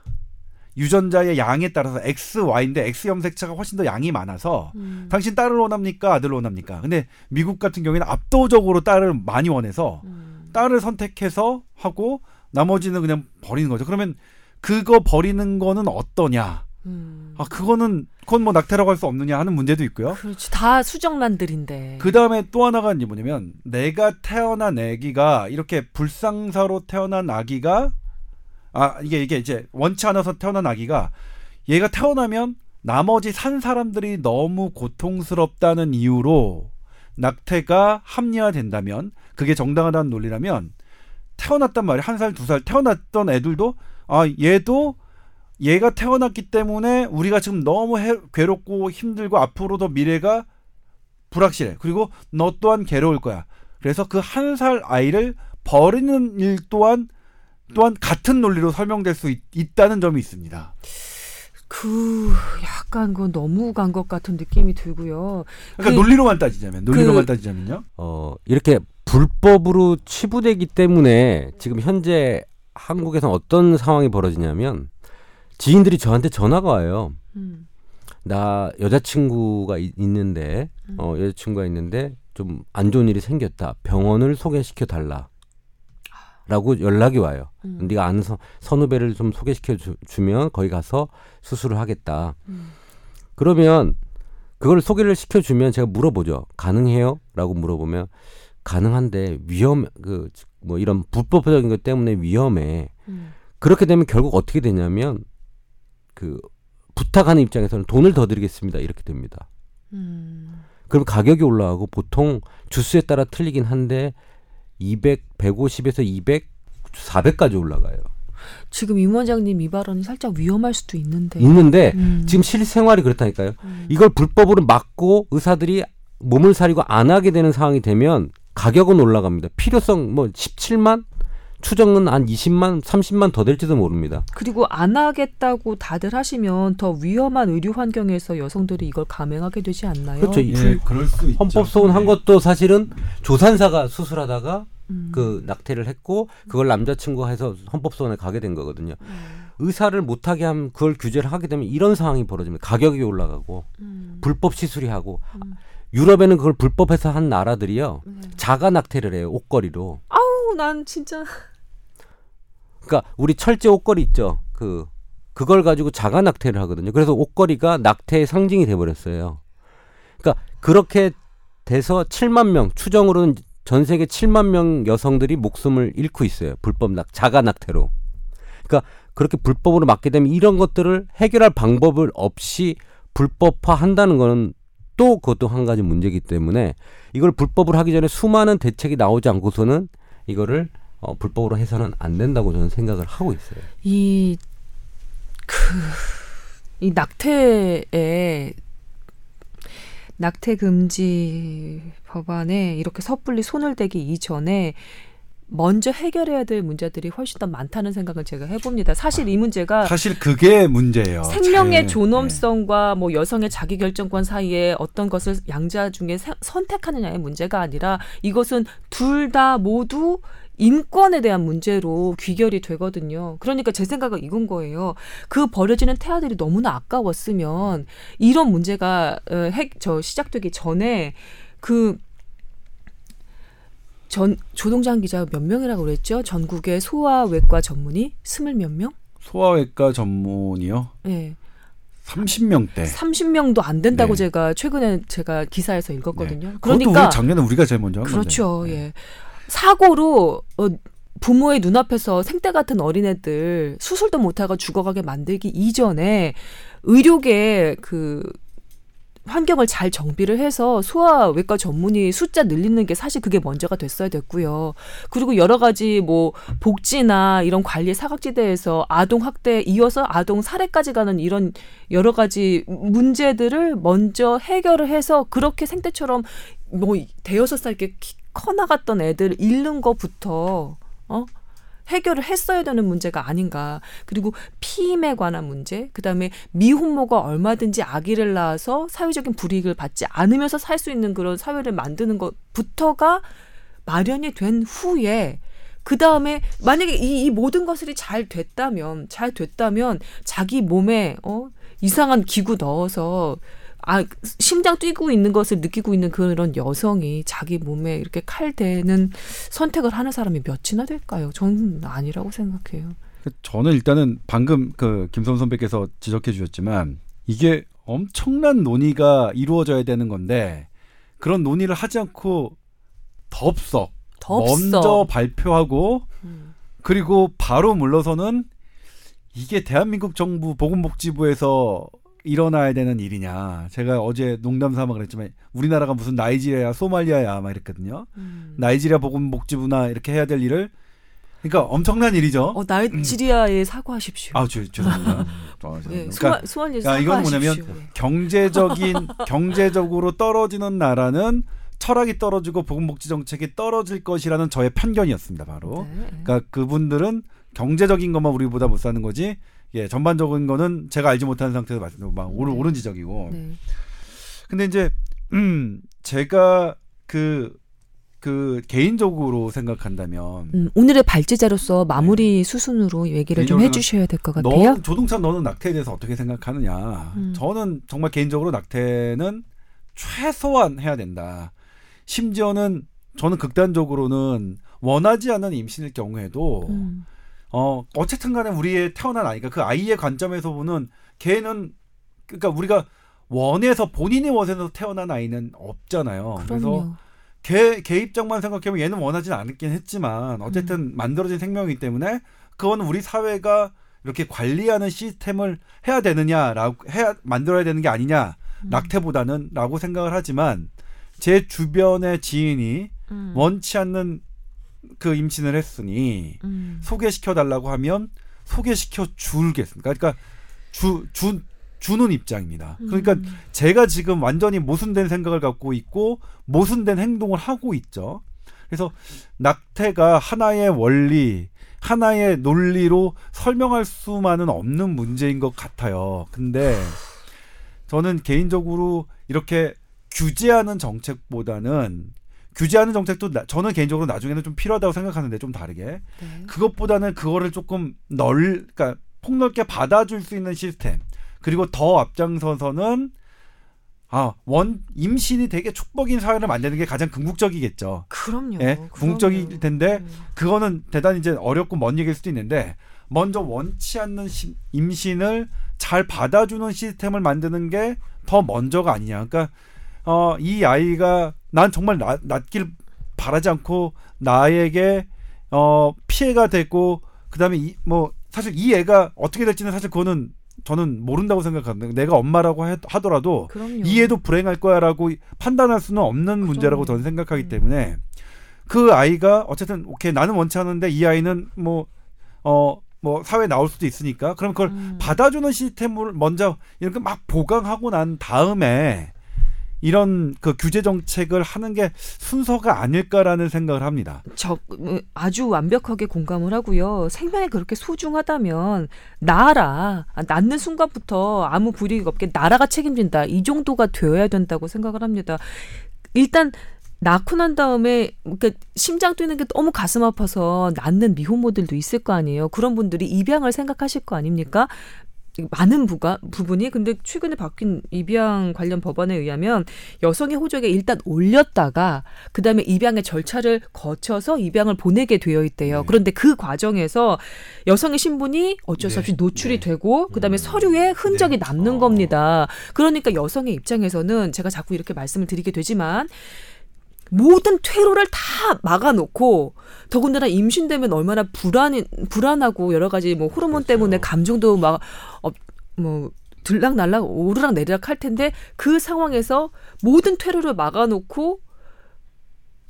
유전자의 양에 따라서 X, Y인데 X 염색체가 훨씬 더 양이 많아서 음. 당신 딸을 원합니까? 아들을 원합니까? 근데 미국 같은 경우에는 압도적으로 딸을 많이 원해서 음. 딸을 선택해서 하고 나머지는 그냥 버리는 거죠. 그러면 그거 버리는 거는 어떠냐? 음. 아 그거는 그건 뭐 낙태라고 할 수 없느냐 하는 문제도 있고요. 그렇지 다 수정란들인데. 그 다음에 또 하나가 이제 뭐냐면 내가 태어난 아기가 이렇게 불상사로 태어난 아기가 아 이게 이게 이제 원치 않아서 태어난 아기가 얘가 태어나면 나머지 산 사람들이 너무 고통스럽다는 이유로 낙태가 합리화된다면 그게 정당하다는 논리라면 태어났단 말이야 한 살 두 살 태어났던 애들도 아 얘도 얘가 태어났기 때문에 우리가 지금 너무 해- 괴롭고 힘들고 앞으로도 미래가 불확실해. 그리고 너 또한 괴로울 거야. 그래서 그 한 살 아이를 버리는 일 또한 또한 같은 논리로 설명될 수 있, 다는 점이 있습니다. 그 약간 그 너무 간 것 같은 느낌이 들고요. 그러니까 그- 논리로만 따지자면 논리로만 그- 따지자면요. 어, 이렇게 불법으로 치부되기 때문에 지금 현재 한국에서 어떤 상황이 벌어지냐면 지인들이 저한테 전화가 와요. 음. 나 여자친구가 이- 있는데 음. 어 여자친구가 있는데 좀 안 좋은 일이 생겼다. 병원을 소개시켜 달라. 라고 연락이 와요. 음. 네가 아는 선, 선후배를 좀 소개시켜 주, 주면 거기 가서 수술을 하겠다. 음. 그러면 그걸 소개를 시켜 주면 제가 물어보죠. 가능해요? 라고 물어보면 가능한데 위험 그 뭐 이런 불법적인 것 때문에 위험해. 음. 그렇게 되면 결국 어떻게 되냐면 그 부탁하는 입장에서는 돈을 더 드리겠습니다. 이렇게 됩니다. 음. 그럼 가격이 올라가고 보통 주수에 따라 틀리긴 한데 200, 150에서 200, 400까지 올라가요. 지금 임 원장님 이 발언이 살짝 위험할 수도 있는데. 있는데 음. 지금 실생활이 그렇다니까요. 음. 이걸 불법으로 막고 의사들이 몸을 사리고 안 하게 되는 상황이 되면 가격은 올라갑니다. 필요성 뭐 17만 추정은 한 20만, 30만 더 될지도 모릅니다. 그리고 안 하겠다고 다들 하시면 더 위험한 의료 환경에서 여성들이 이걸 감행하게 되지 않나요? 그렇죠. 이 예, 그럴 수 있죠. 헌법 소원한 네. 것도 사실은 조산사가 수술하다가 음. 그 낙태를 했고 그걸 남자친구가 해서 헌법 소원에 가게 된 거거든요. 의사를 못하게 하면 그걸 규제를 하게 되면 이런 상황이 벌어집니다. 가격이 올라가고 음. 불법 시술이 하고 음. 유럽에는 그걸 불법해서 한 나라들이요 네. 자가 낙태를 해요 옷걸이로. 아우 난 진짜 그러니까 우리 철제 옷걸이 있죠. 그 그걸 가지고 자가 낙태를 하거든요. 그래서 옷걸이가 낙태의 상징이 돼 버렸어요. 그러니까 그렇게 돼서 7만 명 추정으로는 전 세계 7만 명 여성들이 목숨을 잃고 있어요. 불법 낙 자가 낙태로. 그러니까 그렇게 불법으로 막게 되면 이런 것들을 해결할 방법을 없이 불법화한다는 거는 또 그것도 한 가지 문제이기 때문에 이걸 불법을 하기 전에 수많은 대책이 나오지 않고서는 이거를 어, 불법으로 해서는 안 된다고 저는 생각을 하고 있어요. 이, 그, 이 낙태에, 낙태 금지 법안에 이렇게 섣불리 손을 대기 이전에 먼저 해결해야 될 문제들이 훨씬 더 많다는 생각을 제가 해봅니다. 사실 이 문제가 사실 그게 문제예요. 생명의 제일. 존엄성과 뭐 여성의 자기 결정권 사이에 어떤 것을 양자 중에 사- 선택하느냐의 문제가 아니라 이것은 둘 다 모두 인권에 대한 문제로 귀결이 되거든요. 그러니까 제 생각은 이건 거예요. 그 버려지는 태아들이 너무나 아까웠으면 이런 문제가 어, 핵, 저 시작되기 전에 그 전 조동장 기자 몇 명이라고 그랬죠? 전국의 소아외과 전문의 스물 몇 명? 소아외과 전문이요. 예. 30명대. 30명도 안 된다고 네. 제가 최근에 제가 기사에서 읽었거든요. 그것도 그러니까 작년에 우리가 제일 먼저 한 그렇죠. 건데. 예. 사고로 어, 부모의 눈앞에서 생떼 같은 어린애들 수술도 못하고 죽어가게 만들기 이전에 의료계 그 환경을 잘 정비를 해서 소아외과 전문의 숫자 늘리는 게 사실 그게 먼저가 됐어야 됐고요. 그리고 여러 가지 뭐 복지나 이런 관리 사각지대에서 아동 학대 이어서 아동 살해까지 가는 이런 여러 가지 문제들을 먼저 해결을 해서 그렇게 생태처럼 뭐 대여섯 살 이렇게 키- 커 나갔던 애들 잃는 거부터 어 해결을 했어야 되는 문제가 아닌가. 그리고 피임에 관한 문제, 그 다음에 미혼모가 얼마든지 아기를 낳아서 사회적인 불이익을 받지 않으면서 살 수 있는 그런 사회를 만드는 것부터가 마련이 된 후에 그 다음에 만약에 이, 이 모든 것들이 잘 됐다면 잘 됐다면 자기 몸에 어 이상한 기구 넣어서 아 심장 뛰고 있는 것을 느끼고 있는 그런 여성이 자기 몸에 이렇게 칼 대는 선택을 하는 사람이 몇이나 될까요? 저는 아니라고 생각해요. 저는 일단은 방금 그 김선 선배께서 지적해 주셨지만 이게 엄청난 논의가 이루어져야 되는 건데 그런 논의를 하지 않고 덥석 덥석. 먼저 발표하고 음. 그리고 바로 물러서는 이게 대한민국 정부 보건복지부에서 일어나야 되는 일이냐. 제가 어제 농담 삼아 그랬지만 우리나라가 무슨 나이지리아, 소말리아야 막 이랬거든요. 음. 나이지리아 보건복지부나 이렇게 해야 될 일을 그러니까 엄청난 일이죠. 어 나이지리아에 사과하십시오. 아, 죄, 죄송합니다. *laughs* 어, 예, 그러니까 소말 소말리아 야, 이건 사과하십시오. 뭐냐면 예. 경제적인 *laughs* 경제적으로 떨어지는 나라는 철학이 떨어지고 보건복지 정책이 떨어질 것이라는 저의 편견이었습니다. 바로. 네. 그러니까 그분들은 경제적인 것만 우리보다 못 사는 거지. 예, 전반적인 거는 제가 알지 못하는 상태에서 말씀 막 옳은 네. 옳은 지적이고. 네. 근데 이제 음 제가 그그 개인적으로 생각한다면 음, 오늘의 발제자로서 마무리 수순으로 얘기를 좀 해주셔야 될 것 같아요. 너 조동찬 너는 낙태에 대해서 어떻게 생각하느냐? 음. 저는 정말 개인적으로 낙태는 최소한 해야 된다. 심지어는 저는 극단적으로는 원하지 않는 임신일 경우에도 음. 어 어쨌든 간에 우리의 태어난 아이가 그 아이의 관점에서 보는 걔는 그러니까 우리가 원해서 본인이 원해서 태어난 아이는 없잖아요. 그래서 그럼요. 걔, 걔 입장만 생각하면 얘는 원하진 않았긴 했지만 어쨌든 음. 만들어진 생명이기 때문에 그건 우리 사회가 이렇게 관리하는 시스템을 해야 되느냐라고 해야 만들어야 되는 게 아니냐 음. 낙태보다는라고 생각을 하지만 제 주변의 지인이 음. 원치 않는 그 임신을 했으니 음. 소개시켜 달라고 하면 소개시켜 줄겠습니까? 그러니까 주, 주 주는 입장입니다. 그러니까 음. 제가 지금 완전히 모순된 생각을 갖고 있고 모순된 행동을 하고 있죠. 그래서 낙태가 하나의 원리, 하나의 논리로 설명할 수만은 없는 문제인 것 같아요. 근데 저는 개인적으로 이렇게 규제하는 정책보다는 규제하는 정책도 나- 저는 개인적으로 나중에는 좀 필요하다고 생각하는데 좀 다르게 네. 그것보다는 그거를 조금 널, 그러니까 폭넓게 받아줄 수 있는 시스템. 그리고 더 앞장서서는 아, 원 임신이 되게 축복인 사회를 만드는 게 가장 궁극적이겠죠. 그럼요. 예, 그럼요. 궁극적일 텐데 음. 그거는 대단히 이제 어렵고 먼 얘기일 수도 있는데 먼저 원치 않는 시- 임신을 잘 받아주는 시스템을 만드는 게 더 먼저가 아니냐. 그러니까 어, 이 아이가 난 정말 나, 낫길 바라지 않고 나에게 어, 피해가 되고 그다음에 이, 뭐 사실 이 애가 어떻게 될지는 사실 그거는 저는 모른다고 생각하는데 내가 엄마라고 해- 하더라도 그럼요. 이 애도 불행할 거야라고 판단할 수는 없는 문제라고 그럼요. 저는 생각하기 음. 때문에 그 아이가 어쨌든 오케이 나는 원치 않는데 이 아이는 뭐 어 뭐 사회에 나올 수도 있으니까 그럼 그걸 음. 받아주는 시스템을 먼저 이렇게 막 보강하고 난 다음에 이런 그 규제 정책을 하는 게 순서가 아닐까라는 생각을 합니다. 저 음, 아주 완벽하게 공감을 하고요. 생명이 그렇게 소중하다면 나라 아, 낳는 순간부터 아무 불이익 없게 나라가 책임진다. 이 정도가 되어야 된다고 생각을 합니다. 일단 낳고 난 다음에 그러니까 심장 뛰는 게 너무 가슴 아파서 낳는 미혼모들도 있을 거 아니에요. 그런 분들이 입양을 생각하실 거 아닙니까? 많은 부가 부분이 근데 최근에 바뀐 입양 관련 법안에 의하면 여성의 호적에 일단 올렸다가 그다음에 입양의 절차를 거쳐서 입양을 보내게 되어 있대요. 네. 그런데 그 과정에서 여성의 신분이 어쩔 수 네. 없이 노출이 네. 되고 그다음에 서류에 흔적이 네. 남는 어. 겁니다. 그러니까 여성의 입장에서는 제가 자꾸 이렇게 말씀을 드리게 되지만 모든 퇴로를 다 막아놓고 더군다나 임신되면 얼마나 불안 불안하고 여러 가지 뭐 호르몬 그렇죠. 때문에 감정도 막뭐 들락날락 오르락 내리락 할 텐데 그 상황에서 모든 퇴로를 막아놓고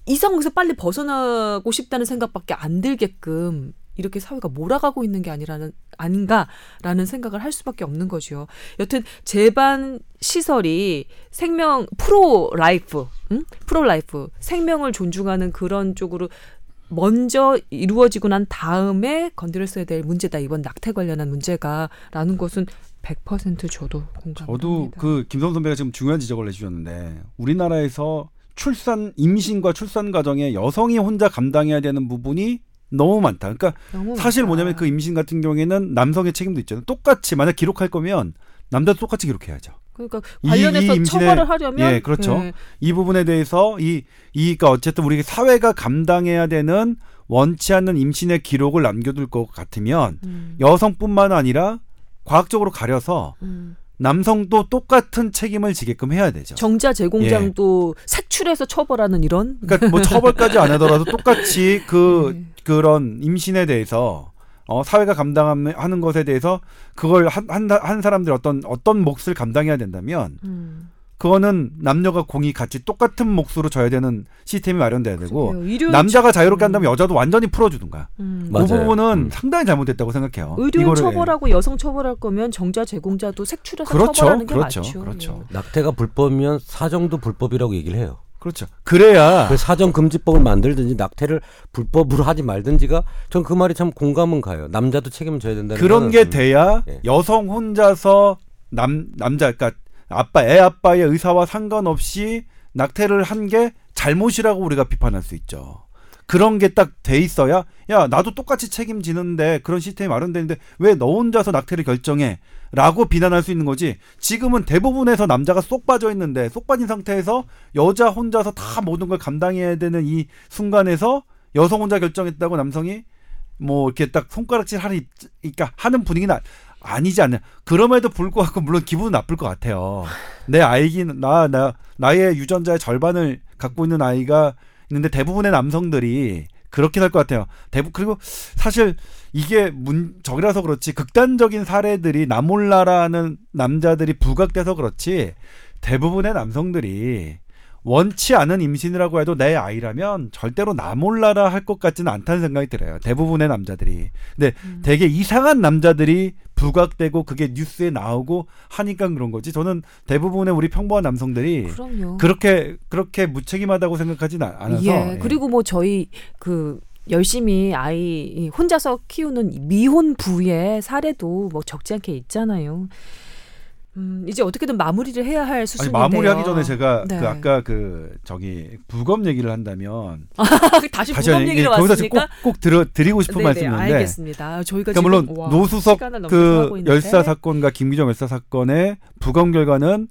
이 상황에서 빨리 벗어나고 싶다는 생각밖에 안 들게끔 이렇게 사회가 몰아가고 있는 게 아니라는 아닌가라는 생각을 할 수밖에 없는 거죠. 여튼 제반 시설이 생명 pro-life, 응? pro-life 생명을 존중하는 그런 쪽으로 먼저 이루어지고 난 다음에 건드렸어야 될 문제다 이번 낙태 관련한 문제가라는 것은 100% 저도 공감합니다. 저도 그 김선 선배가 지금 중요한 지적을 해주셨는데 우리나라에서 출산 임신과 출산 과정에 여성이 혼자 감당해야 되는 부분이 너무 많다. 그러니까 너무 사실 많다. 뭐냐면 그 임신 같은 경우에는 남성의 책임도 있잖아요. 똑같이 만약 기록할 거면 남자도 똑같이 기록해야죠. 그러니까 이- 관련해서 이 임신의- 처벌을 하려면 예, 그렇죠. 예, 이 부분에 대해서 이, 이, 그러니까 어쨌든 우리 사회가 감당해야 되는 원치 않는 임신의 기록을 남겨둘 것 같으면 음, 여성뿐만 아니라 과학적으로 가려서 음. 남성도 똑같은 책임을 지게끔 해야 되죠. 정자 제공장도 색출해서 처벌하는 이런 그러니까 뭐 처벌까지 안 하더라도 똑같이 그 *laughs* 네. 그런 임신에 대해서 어, 사회가 감당하는 것에 대해서 그걸 한, 한, 한 사람들이 어떤 어떤 몫을 감당해야 된다면 음. 그거는 남녀가 공이 같이 똑같은 몫으로 져야 되는 시스템이 마련돼야 되고 그래요. 남자가 자유롭게 음. 한다면 여자도 완전히 풀어주든가 음. 맞아요. 그 부분은 음. 상당히 잘못됐다고 생각해요. 의료인 이거를- 처벌하고 여성 처벌할 거면 정자 제공자도 색출해서 그렇죠, 처벌하는 게 그렇죠, 맞죠. 그렇죠. 낙태가 불법이면 사정도 불법이라고 얘기를 해요. 그렇죠. 그래야 그 사정 금지법을 만들든지 낙태를 불법으로 하지 말든지가 전 그 말이 참 공감은 가요. 남자도 책임을 져야 된다는 그런 게 좀- 돼야 예. 여성 혼자서 남 남자 그러니까 아빠 애 아빠의 의사와 상관없이 낙태를 한 게 잘못이라고 우리가 비판할 수 있죠. 그런 게 딱 돼 있어야 야 나도 똑같이 책임지는데 그런 시스템이 마련되는데 왜 너 혼자서 낙태를 결정해? 라고 비난할 수 있는 거지. 지금은 대부분에서 남자가 쏙 빠져 있는데 쏙 빠진 상태에서 여자 혼자서 다 모든 걸 감당해야 되는 이 순간에서 여성 혼자 결정했다고 남성이 뭐 이렇게 딱 손가락질 하는 입, 그러니까 하는 분위기는 아- 아니지 않냐. 그럼에도 불구하고 물론 기분은 나쁠 것 같아요. 내 아이긴 나, 나 나의 유전자의 절반을 갖고 있는 아이가 있는데 대부분의 남성들이 그렇게 할것 같아요. 대부 그리고 사실 이게 문 적이라서 그렇지 극단적인 사례들이 나 몰라라는 남자들이 부각돼서 그렇지 대부분의 남성들이 원치 않은 임신이라고 해도 내 아이라면 절대로 나 몰라라 할 것 같지는 않다는 생각이 들어요. 대부분의 남자들이. 근데 음. 되게 이상한 남자들이 부각되고 그게 뉴스에 나오고 하니까 그런 거지. 저는 대부분의 우리 평범한 남성들이 그럼요. 그렇게 그렇게 무책임하다고 생각하진 않- 않아서. 예. 예. 그리고 뭐 저희 그 열심히 아이 혼자서 키우는 미혼 부의 사례도 뭐 적지 않게 있잖아요. 음, 이제 어떻게든 마무리를 해야 할 아니 수순인데요. 마무리하기 전에 제가 네. 그 아까 그 저기 부검 얘기를 한다면 *laughs* 다시 다시 부검 한- 얘기로 예, 왔으니까 꼭 들어 드리고 싶은 네네, 말씀이 있는데 알겠습니다. 저희가 그러니까 물론 와, 노수석 그. 열사 사건과 김기정 열사 사건의 부검 결과는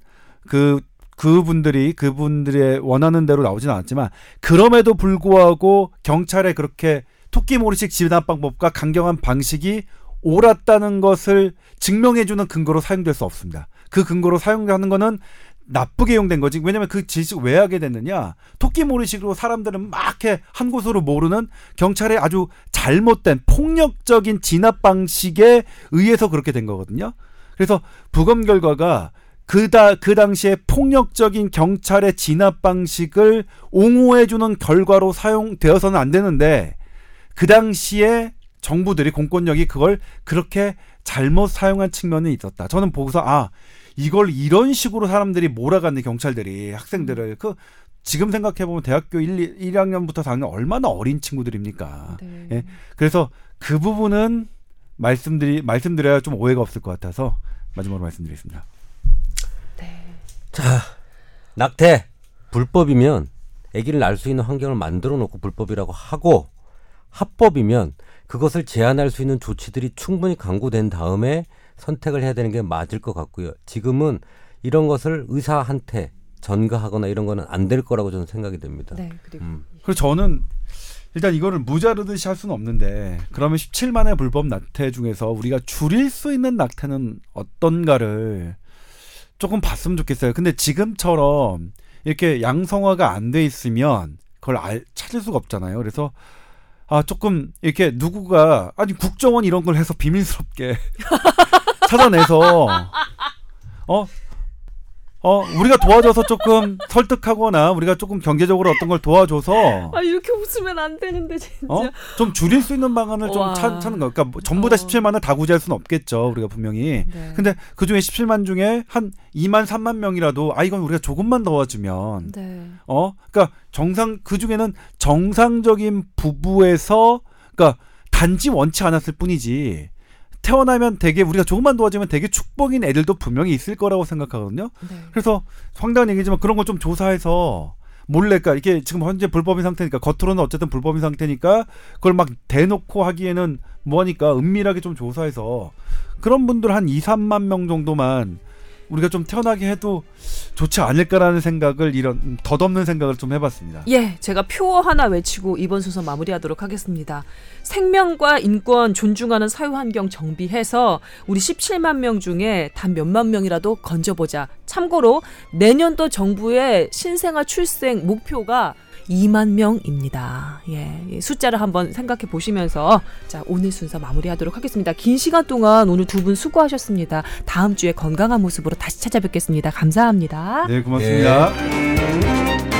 그 그분들이 그분들의 원하는 대로 나오진 않았지만 그럼에도 불구하고 경찰의 그렇게 토끼 모리식 진압 방법과 강경한 방식이 옳았다는 것을 증명해주는 근거로 사용될 수 없습니다. 그 근거로 사용하는 거는 나쁘게 이용된 거지. 왜냐면 그 지식 왜 하게 됐느냐. 토끼 모리식으로 사람들은 막해 한 곳으로 모르는 경찰의 아주 잘못된 폭력적인 진압 방식에 의해서 그렇게 된 거거든요. 그래서 부검 결과가 그다 그 당시에 폭력적인 경찰의 진압 방식을 옹호해 주는 결과로 사용되어서는 안 되는데 그 당시에 정부들이 공권력이 그걸 그렇게 잘못 사용한 측면이 있었다. 저는 보고서 아 이걸 이런 식으로 사람들이 몰아갔네 경찰들이 학생들을 그 지금 생각해 보면 대학교 1, 1학년부터 4학년 얼마나 어린 친구들입니까? 네. 예. 그래서 그 부분은 말씀드리 말씀드려야 좀 오해가 없을 것 같아서 마지막으로 말씀드리겠습니다. 자, 낙태 불법이면 아기를 낳을 수 있는 환경을 만들어 놓고 불법이라고 하고 합법이면 그것을 제한할 수 있는 조치들이 충분히 강구된 다음에 선택을 해야 되는 게 맞을 것 같고요. 지금은 이런 것을 의사한테 전가하거나 이런 거는 안 될 거라고 저는 생각이 됩니다. 네, 그리고 음. 그리고 저는 일단 이거를 무자르듯이 할 수는 없는데 그러면 17만의 불법 낙태 중에서 우리가 줄일 수 있는 낙태는 어떤가를 조금 봤으면 좋겠어요. 근데 지금처럼 이렇게 양성화가 안 돼 있으면 그걸 알, 찾을 수가 없잖아요. 그래서 아 조금 이렇게 누구가 아니 국정원 이런 걸 해서 비밀스럽게 *laughs* 찾아내서 어 어, 우리가 도와줘서 조금 설득하거나 우리가 조금 경제적으로 어떤 걸 도와줘서 아 이렇게 웃으면 안 되는데 진짜. 어? 좀 줄일 수 있는 방안을 좀 와. 찾, 찾는 거. 그러니까 뭐 전부 다 어. 17만 원 다 구제할 수는 없겠죠. 우리가 분명히. 네. 근데 그 중에 17만 중에 한 2만 3만 명이라도 아 이건 우리가 조금만 도와주면 네. 어? 그러니까 정상 그 중에는 정상적인 부부에서 그러니까 단지 원치 않았을 뿐이지. 태어나면 되게 우리가 조금만 도와주면 되게 축복인 애들도 분명히 있을 거라고 생각하거든요. 네. 그래서 황당한 얘기지만 그런 걸 좀 조사해서 몰래 그러니까 이게 지금 현재 불법인 상태니까 겉으로는 어쨌든 불법인 상태니까 그걸 막 대놓고 하기에는 뭐하니까 은밀하게 좀 조사해서 그런 분들 한 2, 3만 명 정도만 우리가 좀 태어나게 해도 좋지 않을까라는 생각을 이런 덧없는 생각을 좀 해봤습니다. 예, 제가 표어 하나 외치고 이번 순서 마무리하도록 하겠습니다. 생명과 인권 존중하는 사회 환경 정비해서 우리 17만 명 중에 단 몇만 명이라도 건져보자. 참고로 내년도 정부의 신생아 출생 목표가 2만 명입니다. 예, 이 숫자를 한번 생각해 보시면서 자 오늘 순서 마무리하도록 하겠습니다. 긴 시간 동안 오늘 두 분 수고하셨습니다. 다음 주에 건강한 모습으로 다시 찾아뵙겠습니다. 감사합니다. 네, 고맙습니다. 예.